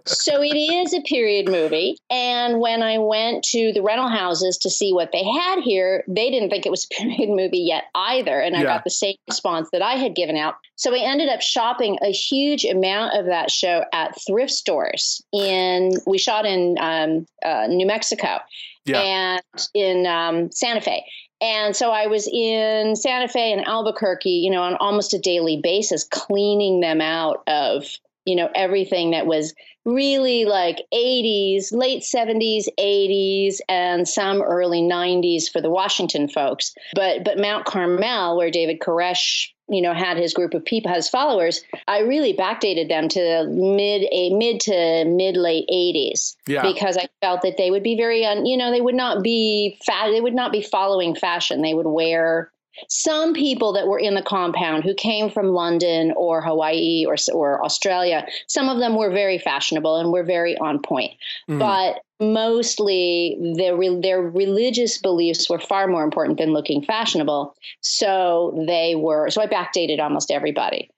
so it is a period movie. And when I went to the rental houses to see what they had here, they didn't think it was a period movie yet either. And I Yeah. got the same response that I had given out. So we ended up shopping a huge amount of that show at thrift stores. In we shot in um, uh, New Mexico Yeah. and in um, Santa Fe. And so I was in Santa Fe and Albuquerque, you know, on almost a daily basis, cleaning them out of, you know, everything that was really like 80s, late 70s, 80s, and some early 90s for the Washington folks. But but Mount Carmel, where David Koresh you know had his group of people his followers i really backdated them to mid a mid to mid late 80s Yeah. because i felt that they would be very un, you know they would not be fa- they would not be following fashion they would wear some people that were in the compound who came from London or Hawaii or or Australia, some of them were very fashionable and were very on point. Hmm. But mostly their their religious beliefs were far more important than looking fashionable. So they were so I backdated almost everybody.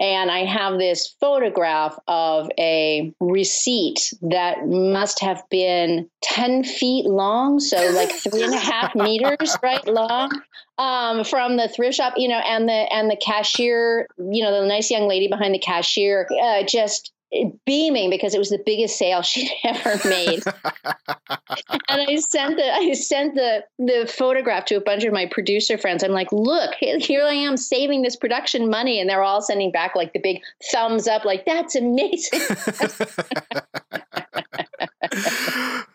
And I have this photograph of a receipt that must have been 10 feet long, so like three and a half meters, right, long, um, from the thrift shop, you know, and the and the cashier, you know, the nice young lady behind the cashier, uh, just beaming because it was the biggest sale she'd ever made. and I sent the I sent the the photograph to a bunch of my producer friends. I'm like, look, here I am saving this production money, and they're all sending back like the big thumbs up, like that's amazing.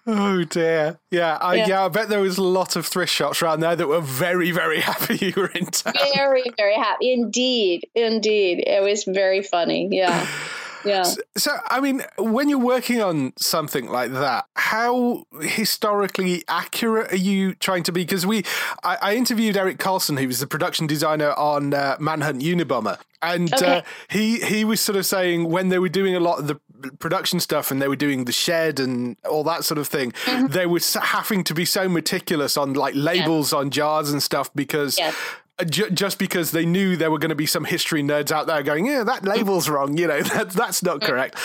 oh dear. Yeah, I, yeah. Yeah. I bet there was a lot of thrift shops around there that were very, very happy you were in town. very very happy, indeed, indeed. It was very funny. Yeah, yeah. So, I mean, when you're working on something like that, how historically accurate are you trying to be? Because we, I, I interviewed Eric Carlson, who was the production designer on uh, Manhunt Unabomber, and uh, he he was sort of saying when they were doing a lot of the production stuff and they were doing the shed and all that sort of thing, Mm-hmm. they were having to be so meticulous on like labels on jars and stuff because. Yes. Uh, ju- Just because they knew there were going to be some history nerds out there going, yeah, that label's wrong, you know, that, that's not correct.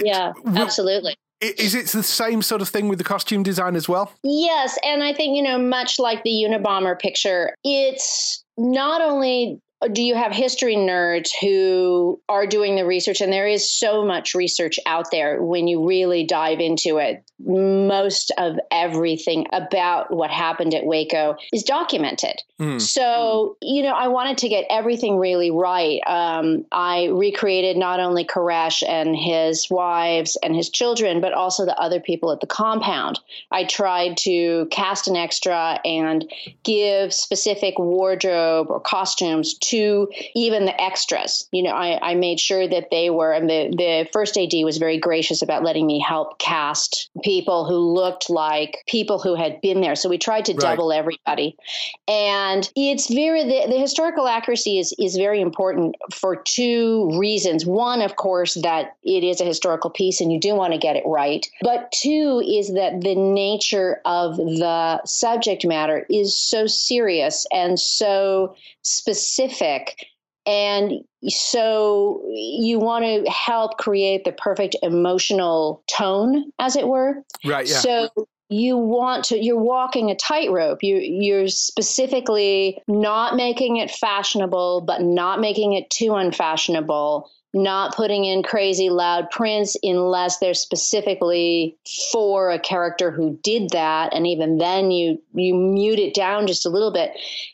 Yeah, absolutely. Is it the same sort of thing with the costume design as well? Yes, and I think you know, much like the Unabomber picture, it's not only do you have history nerds who are doing the research, and there is so much research out there when you really dive into it. Most of everything about what happened at Waco is documented. So, you know, I wanted to get everything really right. Um, I recreated not only Koresh and his wives and his children, but also the other people at the compound. I tried to cast an extra and give specific wardrobe or costumes to even the extras. You know, I, I made sure that they were, and the, the first AD was very gracious about letting me help cast people who looked like people who had been there. So we tried to Right. double everybody. And it's very, the, the historical accuracy is, is very important for two reasons. One, of course, that it is a historical piece and you do want to get it right. But two is that the nature of the subject matter is so serious and so specific. And so you want to help create the perfect emotional tone, as it were. Right, yeah. So you want to you're walking a tightrope you you're specifically not making it fashionable but not making it too unfashionable not putting in crazy loud prints unless they're specifically for a character who did that. And even then you you mute it down just a little bit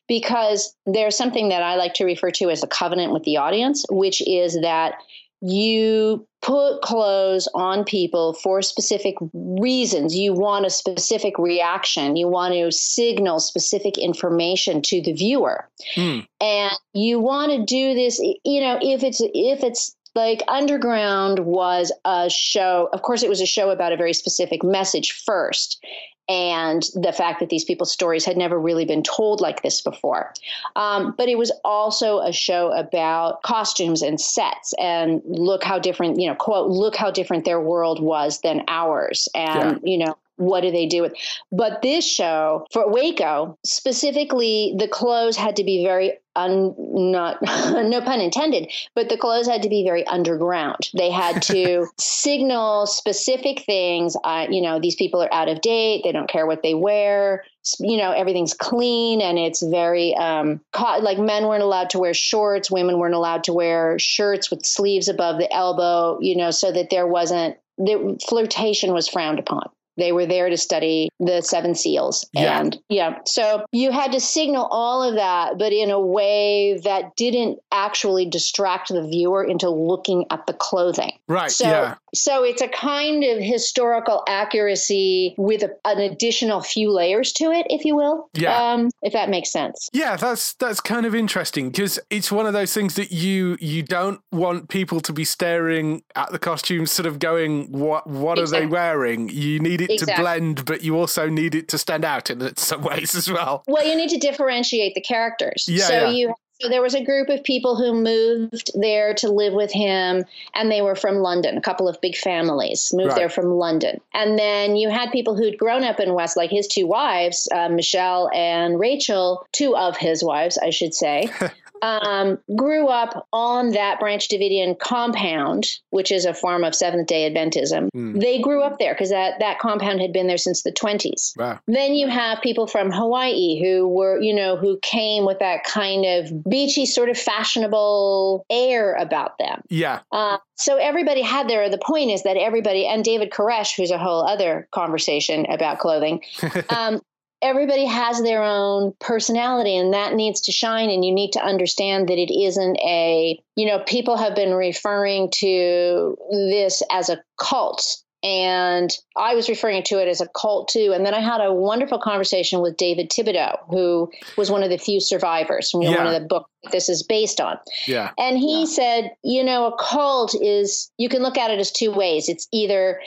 because there's something that I like to refer to as a covenant with the audience which is that you put clothes on people for specific reasons. You want a specific reaction. You want to signal specific information to the viewer. Hmm. And you want to do this, you know, if it's if it's like Underground was a show, of course it was a show about a very specific message first. And the fact that these people's stories had never really been told like this before. Um, but it was also a show about costumes and sets and look how different, you know, quote, look how different their world was than ours. And, you know, what do they do with but this show for waco specifically the clothes had to be very un, not no pun intended but the clothes had to be very underground. They had to signal specific things. Uh, you know these people are out of date. They don't care what they wear. You know everything's clean and it's very um like men weren't allowed to wear shorts. Women weren't allowed to wear shirts with sleeves above the elbow you know so that there wasn't the flirtation was frowned upon They were there to study the seven seals. Yeah. And yeah, so you had to signal all of that, but in a way that didn't actually distract the viewer into looking at the clothing. Right. So, yeah. So it's a kind of historical accuracy with a, an additional few layers to it, if you will. Yeah. Um, if that makes sense. Yeah, that's that's kind of interesting because it's one of those things that you you don't want people to be staring at the costumes, sort of going, "What what are they wearing?" You need it to blend, but you also need it to stand out in some ways as well. Well, you need to differentiate the characters. Yeah, so yeah. you so there was a group of people who moved there to live with him, and they were from London. A couple of big families moved Right. there from London, and then you had people who'd grown up in West, like his two wives, uh, Michelle and Rachel, two of his wives, I should say. um, grew up on that Branch Davidian compound, which is a form of Seventh Day Adventism. Hmm. They grew up there because that that compound had been there since the twenties. Wow. Then you have people from Hawaii who were, you know, who came with that kind of beachy, sort of fashionable air about them. Yeah. Uh, so everybody had their. The point is that everybody, and David Koresh, who's a whole other conversation about clothing, um, everybody has their own personality, and that needs to shine. And you need to understand that it isn't a. You know, people have been referring to this as a cult. And I was referring to it as a cult too. And then I had a wonderful conversation with David Thibodeau, who was one of the few survivors from you know, one of the books this is based on. Yeah. And he said, you know, a cult is, you can look at it as two ways. It's either,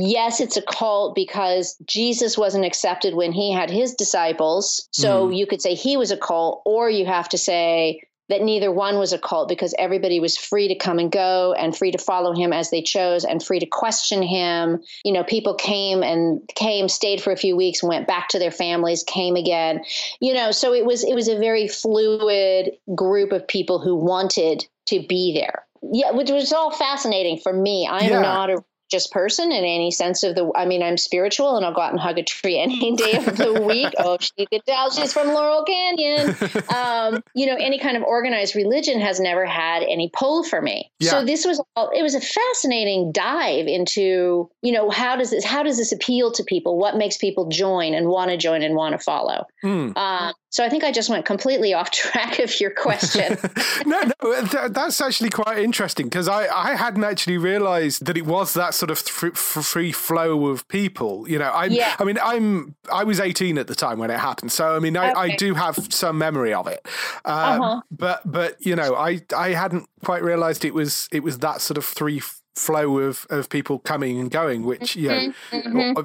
yes, it's a cult because Jesus wasn't accepted when he had his disciples. So hmm. you could say he was a cult, or you have to say, that neither one was a cult because everybody was free to come and go and free to follow him as they chose and free to question him. You know, people came and came, stayed for a few weeks, went back to their families, came again. You know, so it was it was a very fluid group of people who wanted to be there. Yeah, which was all fascinating for me. I'm Yeah. not a religious person in any sense of the I mean, I'm spiritual and I'll go out and hug a tree any day of the week. Oh, you could tell she's from Laurel Canyon. Um, you know, any kind of organized religion has never had any pull for me. Yeah. So this was all it was a fascinating dive into, you know, how does this how does this appeal to people? What makes people join and want to join and want to follow? Hmm. Um, so I think I just went completely off track of your question. no, no, th- that's actually quite interesting because I, I hadn't actually realised that it was that sort of th- free flow of people. You know, I, Yeah. I mean, I'm I was 18 at the time when it happened, so I mean, I, I do have some memory of it. Uh, Uh-huh. But but you know, I I hadn't quite realised it was it was that sort of free f- flow of of people coming and going, which you know,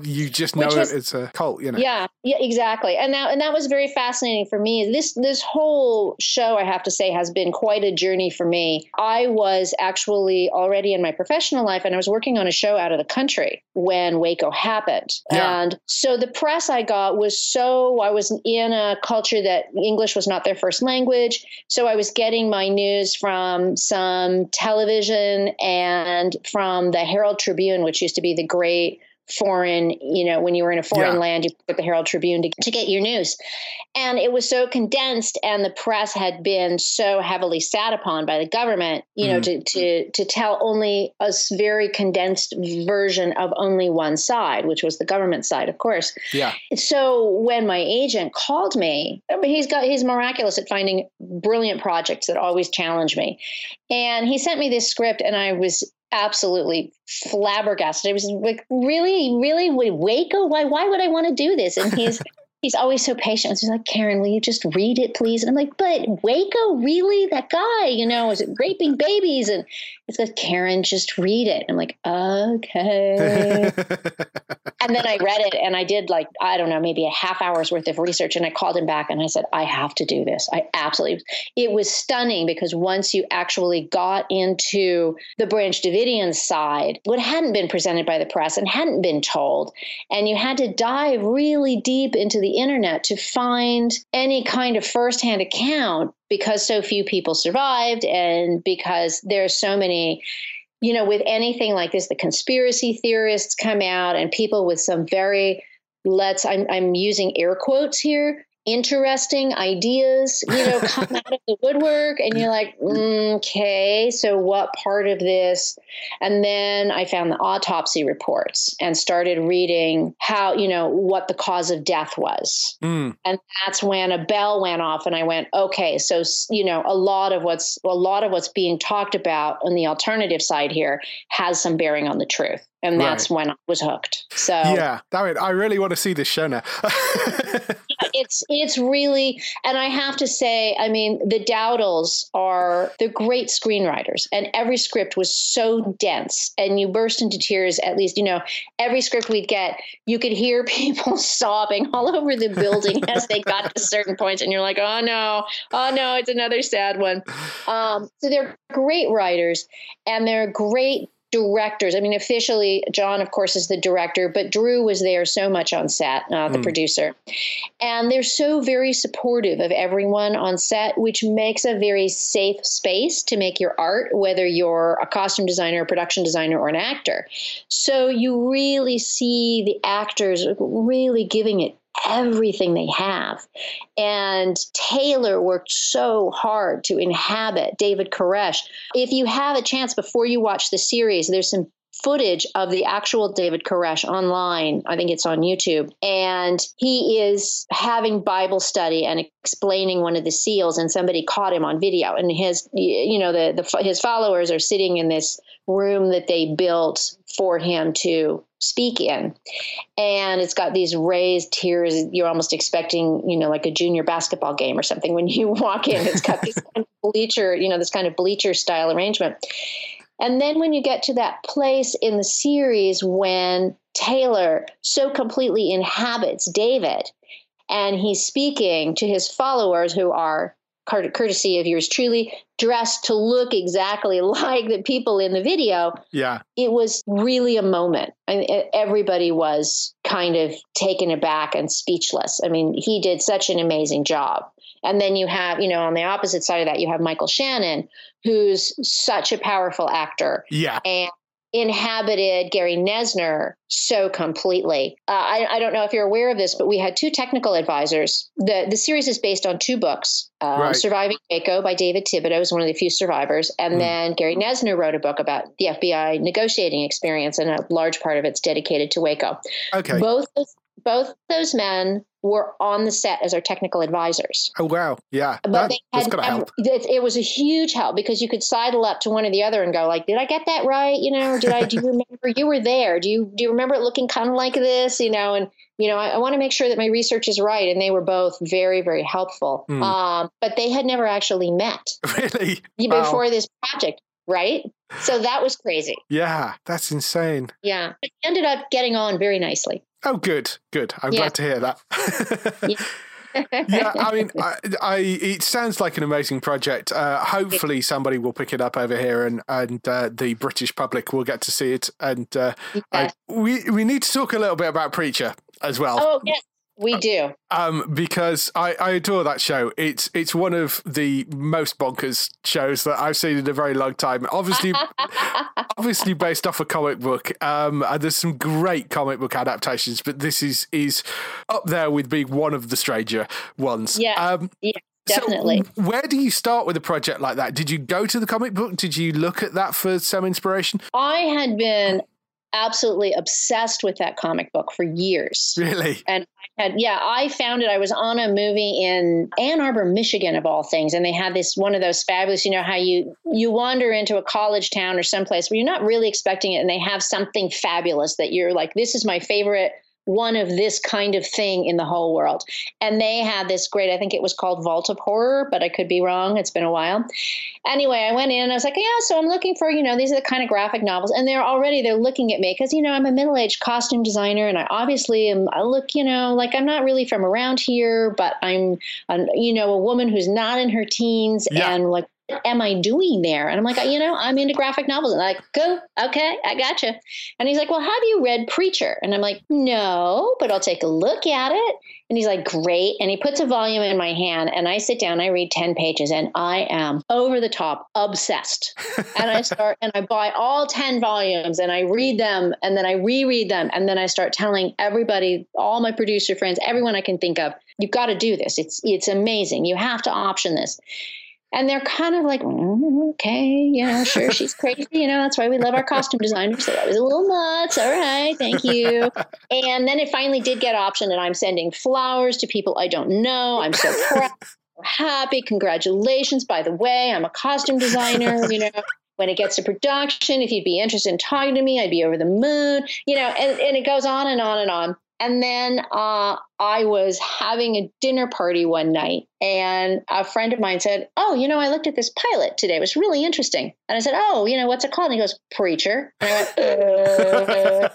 you just know Mm-hmm. Was- it's a cult. You know, Yeah, yeah, exactly. And that and that was very fascinating for me. This this whole show, I have to say, has been quite a journey for me. I was actually already in my professional life, and I was working on a show out of the country when Waco happened. Yeah. And so the press I got was so I was in a culture that English was not their first language. So I was getting my news from some television and from the Herald Tribune, which used to be the great foreign, you know, when you were in a foreign Yeah. land, you put the Herald Tribune to, to get your news. And it was so condensed, and the press had been so heavily sat upon by the government, you know, mm-hmm. to, to, to tell only a very condensed version of only one side, which was the government side, of course. yeah, So when my agent called me, he's got he's miraculous at finding brilliant projects that always challenge me, and he sent me this script, and I was absolutely flabbergasted. I was like, really, really, Wa- Waco? Why? Why would I want to do this? And he's he's always so patient. He's like, Karyn, will you just read it, please? And I'm like, but Waco, really? That guy, you know, is raping babies? And it's like, Karyn, just read it. I'm like, okay. And then I read it and I did like, I don't know, maybe a half hour's worth of research. And I called him back and I said, I have to do this. I absolutely, it was stunning because once you actually got into the Branch Davidian side, what hadn't been presented by the press and hadn't been told, and you had to dive really deep into the internet to find any kind of firsthand account because so few people survived and because there's so many you know, with anything like this, the conspiracy theorists come out and people with some very, let's, I'm, I'm using air quotes here, interesting ideas, you know, come out of the woodwork, and you're like, mm, okay, so what part of this? And then I found the autopsy reports and started reading how, you know, what the cause of death was. Mm. And that's when a bell went off, and I went, okay, so you know, a lot of what's a lot of what's being talked about on the alternative side here has some bearing on the truth and that's right. when I was hooked. So yeah, I mean, I really want to see this show now. it's it's really, and I have to say, I mean, the Dowdles are the great screenwriters, and every script was so dense, and you burst into tears. At least, you know, every script we'd get, you could hear people sobbing all over the building as they got to certain points, and you're like, oh no, oh no, it's another sad one. Um, so they're great writers, and they're great directors. I mean, officially, John, of course, is the director, but Drew was there so much on set, uh, the mm. producer. And they're so very supportive of everyone on set, which makes a very safe space to make your art, whether you're a costume designer, a production designer, or an actor. So you really see the actors really giving it everything they have. And Taylor worked so hard to inhabit David Koresh. If you have a chance before you watch the series, there's some footage of the actual David Koresh online. I think it's on YouTube. And he is having Bible study and explaining one of the seals, and somebody caught him on video. And his, you know, the, the his followers are sitting in this room that they built for him to speak in. And it's got these raised tiers. You're almost expecting, you know, like a junior basketball game or something when you walk in. It's got this kind of bleacher, you know, this kind of bleacher style arrangement. And then when you get to that place in the series when Taylor so completely inhabits David and he's speaking to his followers who are courtesy of yours truly dressed to look exactly like the people in the video yeah it was really a moment I mean, everybody was kind of taken aback and speechless i mean he did such an amazing job and then you have, you know, on the opposite side of that, you have Michael Shannon, who's such a powerful actor. Yeah. And inhabited Gary Noesner so completely. Uh, I, I, don't know if you're aware of this, but we had two technical advisors. The the series is based on two books. Um, right. Surviving Waco by David Thibodeau is one of the few survivors, and mm. then Gary Noesner wrote a book about the FBI negotiating experience, and a large part of it's dedicated to Waco. Okay. Both both those men were on the set as our technical advisors. Oh wow, yeah, but that, that's gonna help. It, it, was a huge help because you could sidle up to one or the other and go like, "Did I get that right? You know, did I? do you remember you were there? Do you do you remember it looking kind of like this? You know, and you know, I, I want to make sure that my research is right, and they were both very very helpful. Mm. Um, but they had never actually met really before wow. this project right? So that was crazy. Yeah, that's insane. Yeah. It ended up getting on very nicely. Oh, good, good. I'm yeah. glad to hear that. yeah. yeah, I mean, I, I, it sounds like an amazing project. Uh, hopefully, somebody will pick it up over here, and and uh, the British public will get to see it. And uh, I, we we need to talk a little bit about Preacher as well. Oh yes, we do. Um, because I, I adore that show. It's it's one of the most bonkers shows that I've seen in a very long time. Obviously, obviously based off a comic book. Um, and there's some great comic book adaptations, but this is is up there with being one of the stranger ones. Yeah. Um, yeah. Definitely. So where do you start with a project like that? Did you go to the comic book? Did you look at that for some inspiration? I had been absolutely obsessed with that comic book for years. Really? And I had, yeah, I found it. I was on a movie in Ann Arbor, Michigan, of all things, and they had this one of those fabulous. You know how you you wander into a college town or someplace where you're not really expecting it, and they have something fabulous that you're like, this is my favorite one of this kind of thing in the whole world. And they had this great, I think it was called Vault of Horror, but I could be wrong. It's been a while. Anyway, I went in and I was like, yeah, so I'm looking for, you know, these are the kind of graphic novels. And they're already, they're looking at me because, you know, I'm a middle aged costume designer and I obviously am, I look, you know, like I'm not really from around here, but I'm, a, you know, a woman who's not in her teens yeah. and like am I doing there? And I'm like, you know, I'm into graphic novels. And I'm like, cool, okay, I gotcha. And he's like, well, have you read Preacher? And I'm like, no, but I'll take a look at it. And he's like, great. And he puts a volume in my hand and I sit down, I read 10 pages and I am over the top obsessed. and I start and I buy all 10 volumes and I read them and then I reread them. And then I start telling everybody, all my producer friends, everyone I can think of, you've got to do this. It's, it's amazing. You have to option this. And they're kind of like, mm, okay, you know, sure, she's crazy. You know, that's why we love our costume designers. So that was a little nuts. All right, thank you. And then it finally did get optioned, and I'm sending flowers to people I don't know. I'm so proud, happy. Congratulations. By the way, I'm a costume designer, you know. When it gets to production, if you'd be interested in talking to me, I'd be over the moon, you know, and, and it goes on and on and on. And then uh, I was having a dinner party one night, and a friend of mine said, Oh, you know, I looked at this pilot today. It was really interesting. And I said, Oh, you know, what's it called? And he goes, Preacher. And I went,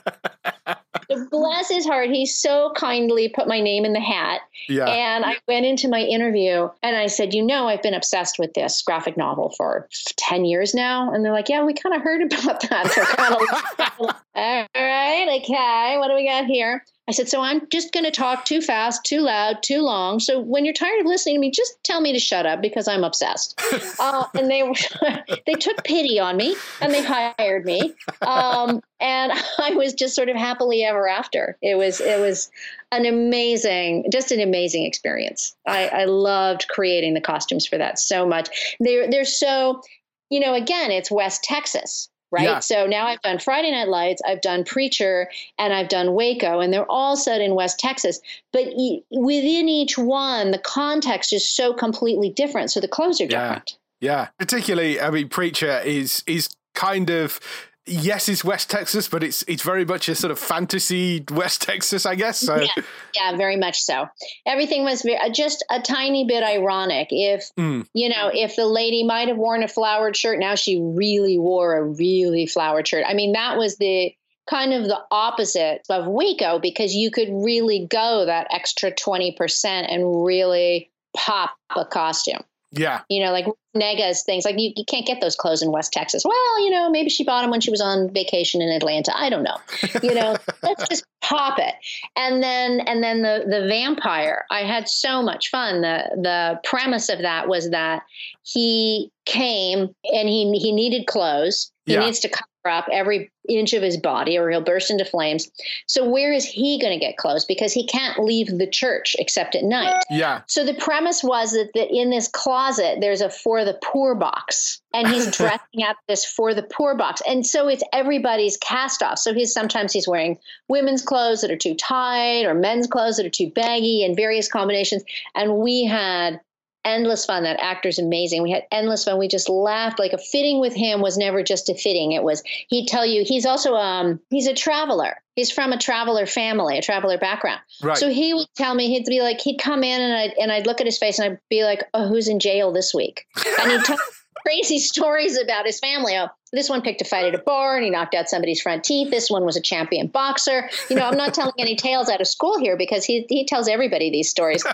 uh. Bless his heart. He so kindly put my name in the hat. Yeah. And I went into my interview and I said, You know, I've been obsessed with this graphic novel for 10 years now. And they're like, Yeah, we kind of heard about that. They're kind of All right, okay. What do we got here? I said, so I'm just going to talk too fast, too loud, too long. So when you're tired of listening to me, just tell me to shut up because I'm obsessed. uh, and they they took pity on me and they hired me. Um, and I was just sort of happily ever after. It was, it was an amazing, just an amazing experience. I, I loved creating the costumes for that so much. They're, they're so, you know, again, it's West Texas right? Yeah. So now I've done Friday Night Lights, I've done Preacher, and I've done Waco, and they're all set in West Texas. But e- within each one, the context is so completely different. So the clothes are Yeah. different. Yeah. Particularly, I mean, Preacher is is kind of yes, it's West Texas, but it's it's very much a sort of fantasy West Texas, I guess. So Yeah, yeah, very much so. Everything was ve- uh, just a tiny bit ironic. If Mm. you know, if the lady might have worn a flowered shirt, now she really wore a really flowered shirt. I mean, that was the kind of the opposite of Waco because you could really go that extra twenty percent and really pop a costume. Yeah. You know, like Nega's things. Like you, you can't get those clothes in West Texas. Well, you know, maybe she bought them when she was on vacation in Atlanta. I don't know. You know, let's just pop it. And then and then the the vampire. I had so much fun. The the premise of that was that he came and he he needed clothes. He Yeah. needs to cover up every inch of his body or he'll burst into flames. So where is he going to get clothes? Because he can't leave the church except at night. Yeah. So the premise was that, that in this closet there's a for the poor box, and he's dressing up this for the poor box, and so it's everybody's cast off. So he's sometimes he's wearing women's clothes that are too tight, or men's clothes that are too baggy, and various combinations. And we had endless fun. That actor's amazing. We had endless fun. We just laughed. Like a fitting with him was never just a fitting. It was he'd tell you he's also um he's a traveler. He's from a traveler family, a traveler background. Right. So he would tell me he'd be like he'd come in and I'd and I'd look at his face and I'd be like, oh, who's in jail this week? And he'd tell crazy stories about his family. Oh, this one picked a fight at a bar and he knocked out somebody's front teeth. This one was a champion boxer. You know, I'm not telling any tales out of school here because he he tells everybody these stories.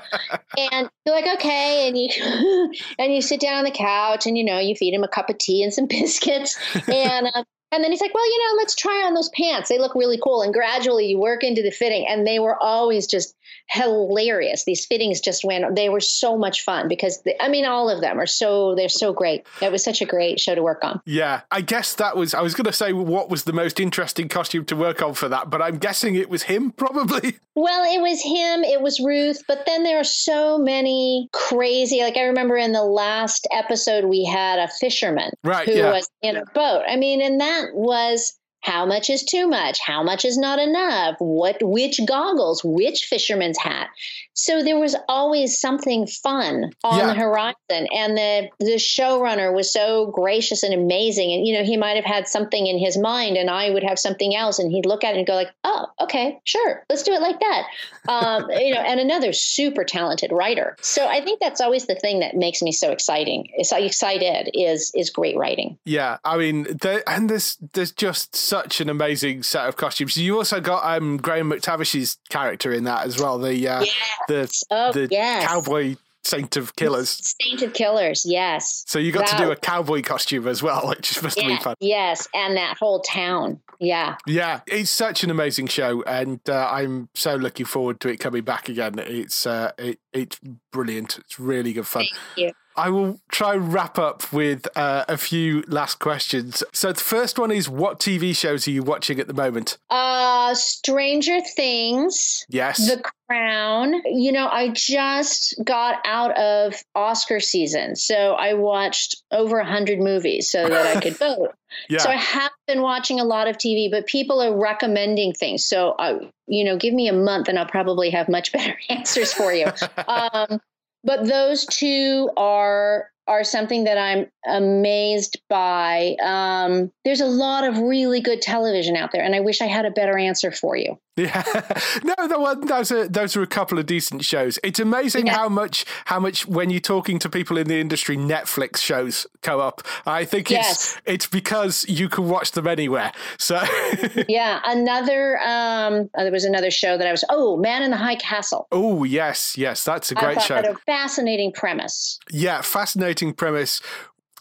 And you're like, okay, and you and you sit down on the couch and you know you feed him a cup of tea and some biscuits and. Uh, and then he's like, well, you know, let's try on those pants. They look really cool. And gradually you work into the fitting. And they were always just hilarious. These fittings just went, they were so much fun because, the, I mean, all of them are so, they're so great. It was such a great show to work on. Yeah, I guess that was. I was going to say what was the most interesting costume to work on for that, but I'm guessing it was him, probably. Well, it was him, it was Ruth, but then there are so many crazy. Like I remember in the last episode, we had a fisherman Right, who yeah. was in a boat. I mean, and that was how much is too much? How much is not enough? What, which goggles, which fisherman's hat? So there was always something fun on Yeah. the horizon. And the, the showrunner was so gracious and amazing. And, you know, he might have had something in his mind and I would have something else. And he'd look at it and go like, oh, okay, sure. Let's do it like that. Um, you know, and another super talented writer. So I think that's always the thing that makes me so exciting. So excited is, is great writing. Yeah, I mean, there, and this there's just such an amazing set of costumes. You also got um, Graham McTavish's character in that as well. The uh, the Oh, the yes. cowboy Saint of Killers. Saint of Killers, yes. So you got to do a cowboy costume as well, which must have been Yeah, fun. yes, and that whole town. Yeah. Yeah, it's such an amazing show, and uh, I'm so looking forward to it coming back again. It's uh, it, it's brilliant. It's really good fun. Thank you. I will try wrap up with uh, a few last questions. So the first one is, what TV shows are you watching at the moment? Uh Stranger Things. Yes. The Crown. You know, I just got out of Oscar season, so I watched over a hundred movies so that I could vote. yeah. So I have been watching a lot of TV, but people are recommending things. So, uh, you know, give me a month and I'll probably have much better answers for you. um, but those two are are something that I'm amazed by. Um, there's a lot of really good television out there, and I wish I had a better answer for you. Yeah, no, those are those are a couple of decent shows. It's amazing Yeah. how much how much when you're talking to people in the industry, Netflix shows come up. I think Yes. it's it's because you can watch them anywhere. So yeah, another. Um, uh, there was another show that I was. Oh, Man in the High Castle. oh yes, yes, that's a great show. had a fascinating premise. Yeah, fascinating premise.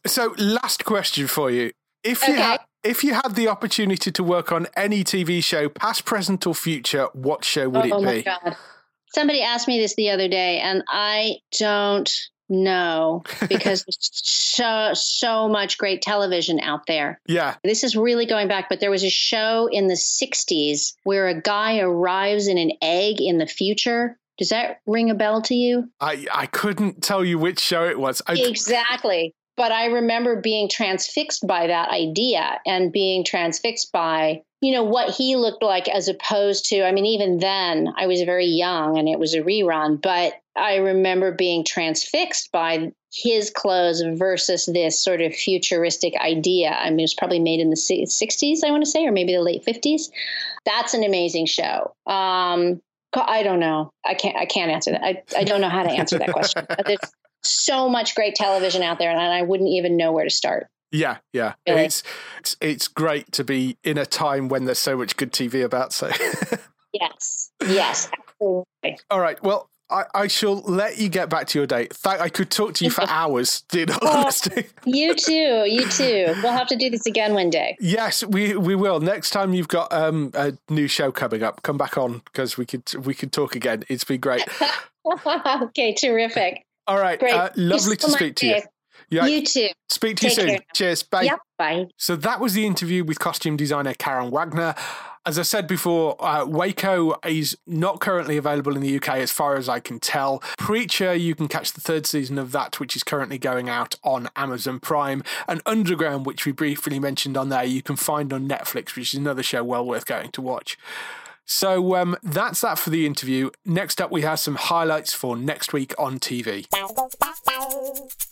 So, last question for you: If you Okay. had if you had the opportunity to work on any TV show, past, present, or future, what show would oh it my be? god! Somebody asked me this the other day, and I don't know because there's so so much great television out there. Yeah, This is really going back, but there was a show in the '60s where a guy arrives in an egg in the future. Does that ring a bell to you? I I couldn't tell you which show it was. I, Exactly. But I remember being transfixed by that idea and being transfixed by, you know, what he looked like as opposed to, I mean, even then I was very young and it was a rerun, but I remember being transfixed by his clothes versus this sort of futuristic idea. I mean, it was probably made in the 60s, I want to say, or maybe the late 50s. That's an amazing show. Um, I don't know. I can't. I can't answer that. I, I don't know how to answer that question. There's so much great television out there, and I wouldn't even know where to start. yeah, yeah. Really? It's, it's it's great to be in a time when there's so much good TV about. So, Yes, yes, absolutely. all right. Well, I, I shall let you get back to your day. Th- I could talk to you for hours. In all. You too. You too. We'll have to do this again one day. Yes, we we will. Next time you've got um, a new show coming up, come back on because we could we could talk again. It's been great. okay, terrific. All right, Great. uh, lovely so to speak to you. Yeah, You too. speak to you soon. care. Cheers, bye. Yep. Bye. So that was the interview with costume designer Karyn Wagner. As I said before, uh, Waco is not currently available in the UK as far as I can tell. Preacher, you can catch the third season of that, which is currently going out on Amazon Prime. And Underground, which we briefly mentioned on there, you can find on Netflix, which is another show well worth going to watch. So um, that's that for the interview. Next up, we have some highlights for next week on TV.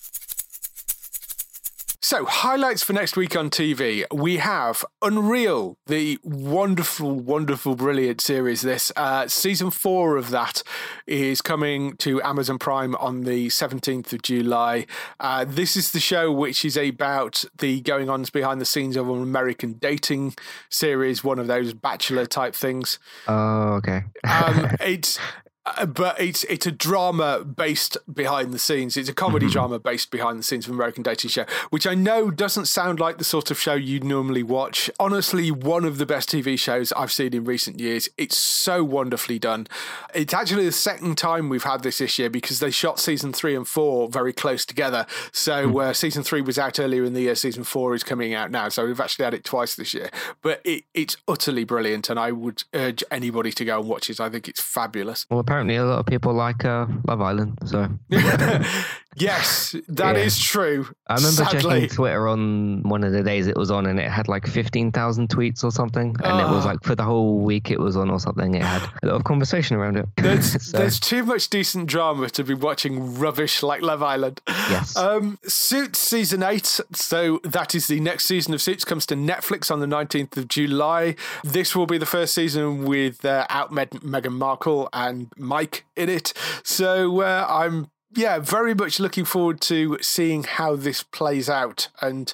So, highlights for next week on TV. We have Unreal, the wonderful, wonderful, brilliant series. This uh, season four of that is coming to Amazon Prime on the 17th of July. Uh, this is the show which is about the going ons behind the scenes of an American dating series, one of those bachelor type things. Oh, okay. Um, it's uh, but it's it's a drama based behind the scenes. It's a comedy drama based behind the scenes of American Dating Show, which I know doesn't sound like the sort of show you'd normally watch. Honestly, one of the best TV shows I've seen in recent years. It's so wonderfully done. It's actually the second time we've had this this year because they shot season three and four very close together. So uh, season three was out earlier in the year. Season four is coming out now. So we've actually had it twice this year. But it, it's utterly brilliant, and I would urge anybody to go and watch it. I think it's fabulous. Well, apparently a lot of people like uh, Love Island, so yes, that is Yeah. true. I remember Sadly. checking Twitter on one of the days it was on, and it had like fifteen thousand tweets or something, and it was Oh. like for the whole week it was on or something. It had a lot of conversation around it. There's, So, there's too much decent drama to be watching rubbish like Love Island. Yes. Um, Suits season eight. So that is the next season of Suits comes to Netflix on the 19th of July. This will be the first season with uh, out Meg- Meghan Markle and Mike in it. So uh, I'm yeah very much looking forward to seeing how this plays out. And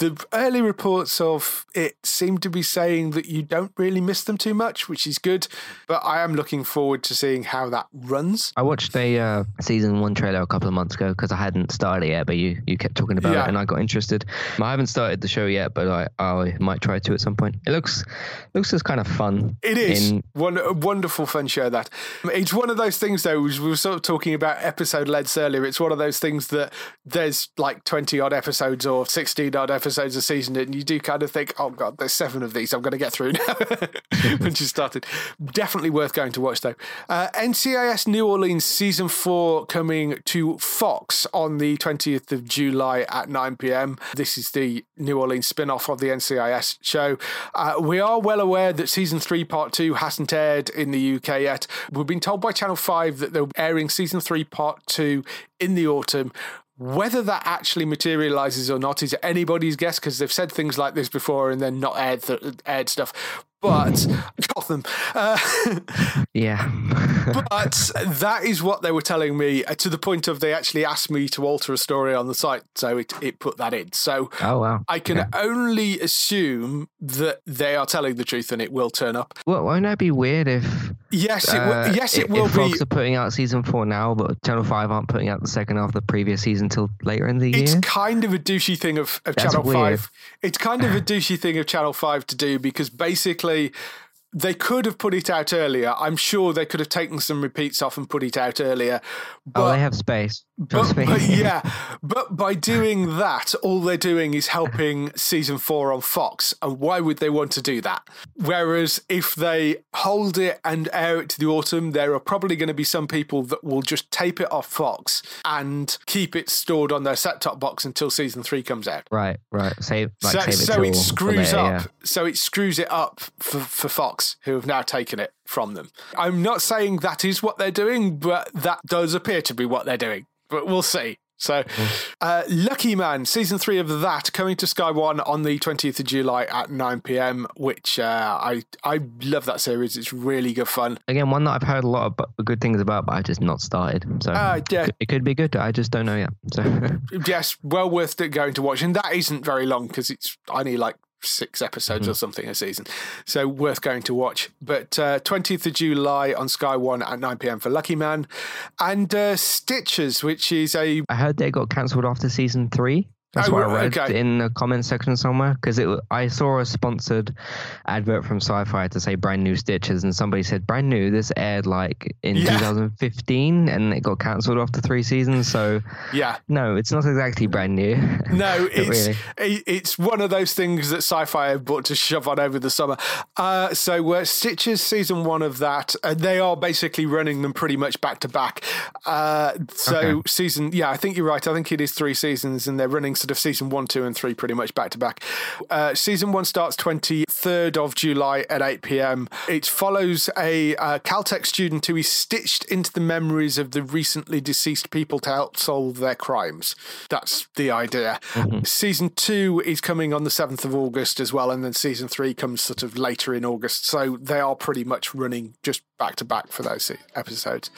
the early reports of it seem to be saying that you don't really miss them too much, which is good. But I am looking forward to seeing how that runs. I watched a uh, season one trailer a couple of months ago because I hadn't started it yet, but you, you kept talking about Yeah. it and I got interested. I haven't started the show yet, but I, I might try to at some point. It looks looks just kind of fun. It is In, one a wonderful fun show. That it's one of those things though. as We were sort of talking about episode leds earlier. It's one of those things that there's like twenty odd episodes or sixteen odd episodes a season, and you do kind of think, oh god, there's seven of these. I'm going to get through now. when she started, definitely worth going to watch though. Uh, NCIS New Orleans season four coming to Fox on the twentieth of July at nine pm. This is the New Orleans spin off of the NCIS show. Uh, we are well aware that season three, part two, hasn't aired in the UK yet. We've been told by Channel 5 that they're airing season three, part two in the autumn. Whether that actually materializes or not is anybody's guess because they've said things like this before and then not aired, th- aired stuff. But Gotham. Uh, yeah. but that is what they were telling me uh, to the point of they actually asked me to alter a story on the site, so it, it put that in. So oh, wow. I can Okay. only assume that they are telling the truth and it will turn up. Well, won't that be weird if Yes, it will, uh, yes, it if will be. Fox are putting out season four now, but Channel Five aren't putting out the second half of the previous season until later in the It's year? It's kind of a douchey thing of, of Channel weird. 5. It's kind of a douchey thing of Channel 5 to do because basically I they could have put it out earlier. I'm sure they could have taken some repeats off and put it out earlier. But, oh, they have space. but, but yeah, but by doing that, all they're doing is helping season four on Fox. And why would they want to do that? Whereas if they hold it and air it to the autumn, there are probably going to be some people that will just tape it off Fox and keep it stored on their set top box until season three comes out. Right, right. Save, like, so save it so it screws later, up. yeah. So it screws it up for, for Fox, who have now taken it from them. I'm not saying that is what they're doing, but that does appear to be what they're doing. But we'll see. So, uh, Lucky Man, season three of that coming to Sky One on the 20th of July at 9 pm, which uh, I I love that series. It's really good fun. Again, one that I've heard a lot of good things about, but I just not started. So Uh, yeah. it could be good. I just don't know yet. So Yes, well worth it going to watch. And that isn't very long because it's only like six episodes or something a season. So worth going to watch. But uh, 20th of July on Sky One at 9 pm for Lucky Man. And uh, Stitchers, which is a. I heard they got cancelled after season three. That's Oh, what I read okay. in the comment section somewhere because it. I saw a sponsored advert from Syfy to say brand new Stitchers, and somebody said brand new. This aired like in Yeah. 2015, and it got cancelled after three seasons. So Yeah. no, it's not exactly brand new. No, it's really. it- it's one of those things that Syfy have bought to shove on over the summer. Uh, so uh, Stitchers season one of that, uh, they are basically running them pretty much back to back. Uh, so Okay. season, yeah, I think you're right. I think it is three seasons, and they're running sort of season one, two, and three pretty much back to back. Uh, season one starts 23rd of July at 8 p.m. It follows a uh, Caltech student who is stitched into the memories of the recently deceased people to help solve their crimes. That's the idea. Season two is coming on the 7th of August as well, and then season three comes sort of later in August. So they are pretty much running just back to back for those episodes.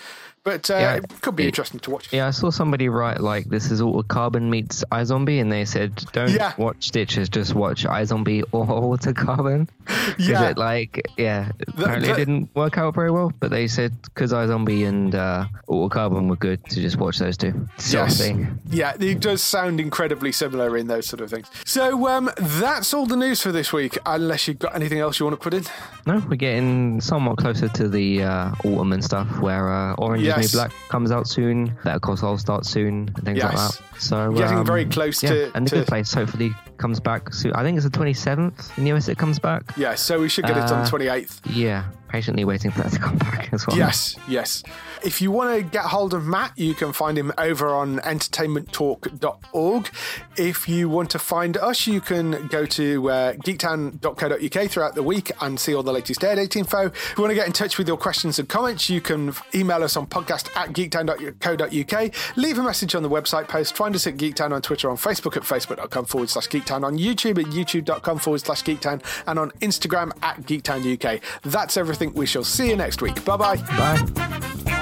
But uh, Yeah. it could be It- interesting to watch. Yeah, I saw somebody write like this is Altered Carbon meets iZombie, and they said don't Yeah. watch Stitchers, just watch iZombie or Altered Carbon. Yeah. it like yeah, apparently that- it didn't work out very well. But they said because iZombie and uh, Altered Carbon were good to just watch those two. Sort Yes. thing. Yeah, it does sound incredibly similar in those sort of things. So um, that's all the news for this week, unless you've got anything else you want to put in. No, we're getting somewhat closer to the uh, autumn and stuff, where uh, Orange Yes. Black comes out soon. Better Call Saul starts soon, and things like that. So Getting um, very close yeah, to- and the to- Good Place hopefully comes back soon. I think it's the twenty seventh in the US. It comes back. Yeah, so we should get it on the 28th. Yeah, patiently waiting for that to come back as well. Yes, yes. If you want to get hold of Matt, you can find him over on entertainmenttalk.org. If you want to find us, you can go to uh, geektown.co.uk throughout the week and see all the latest air date info. If you want to get in touch with your questions and comments, you can email us on podcast at geektown.co.uk. Leave a message on the website post. Find us at Geektown on Twitter, on Facebook at facebook.com forward slash geektown, on YouTube at youtube.com forward slash geektown, and on Instagram at geektown UK. That's everything. Think we shall see you next week. Bye bye. Bye.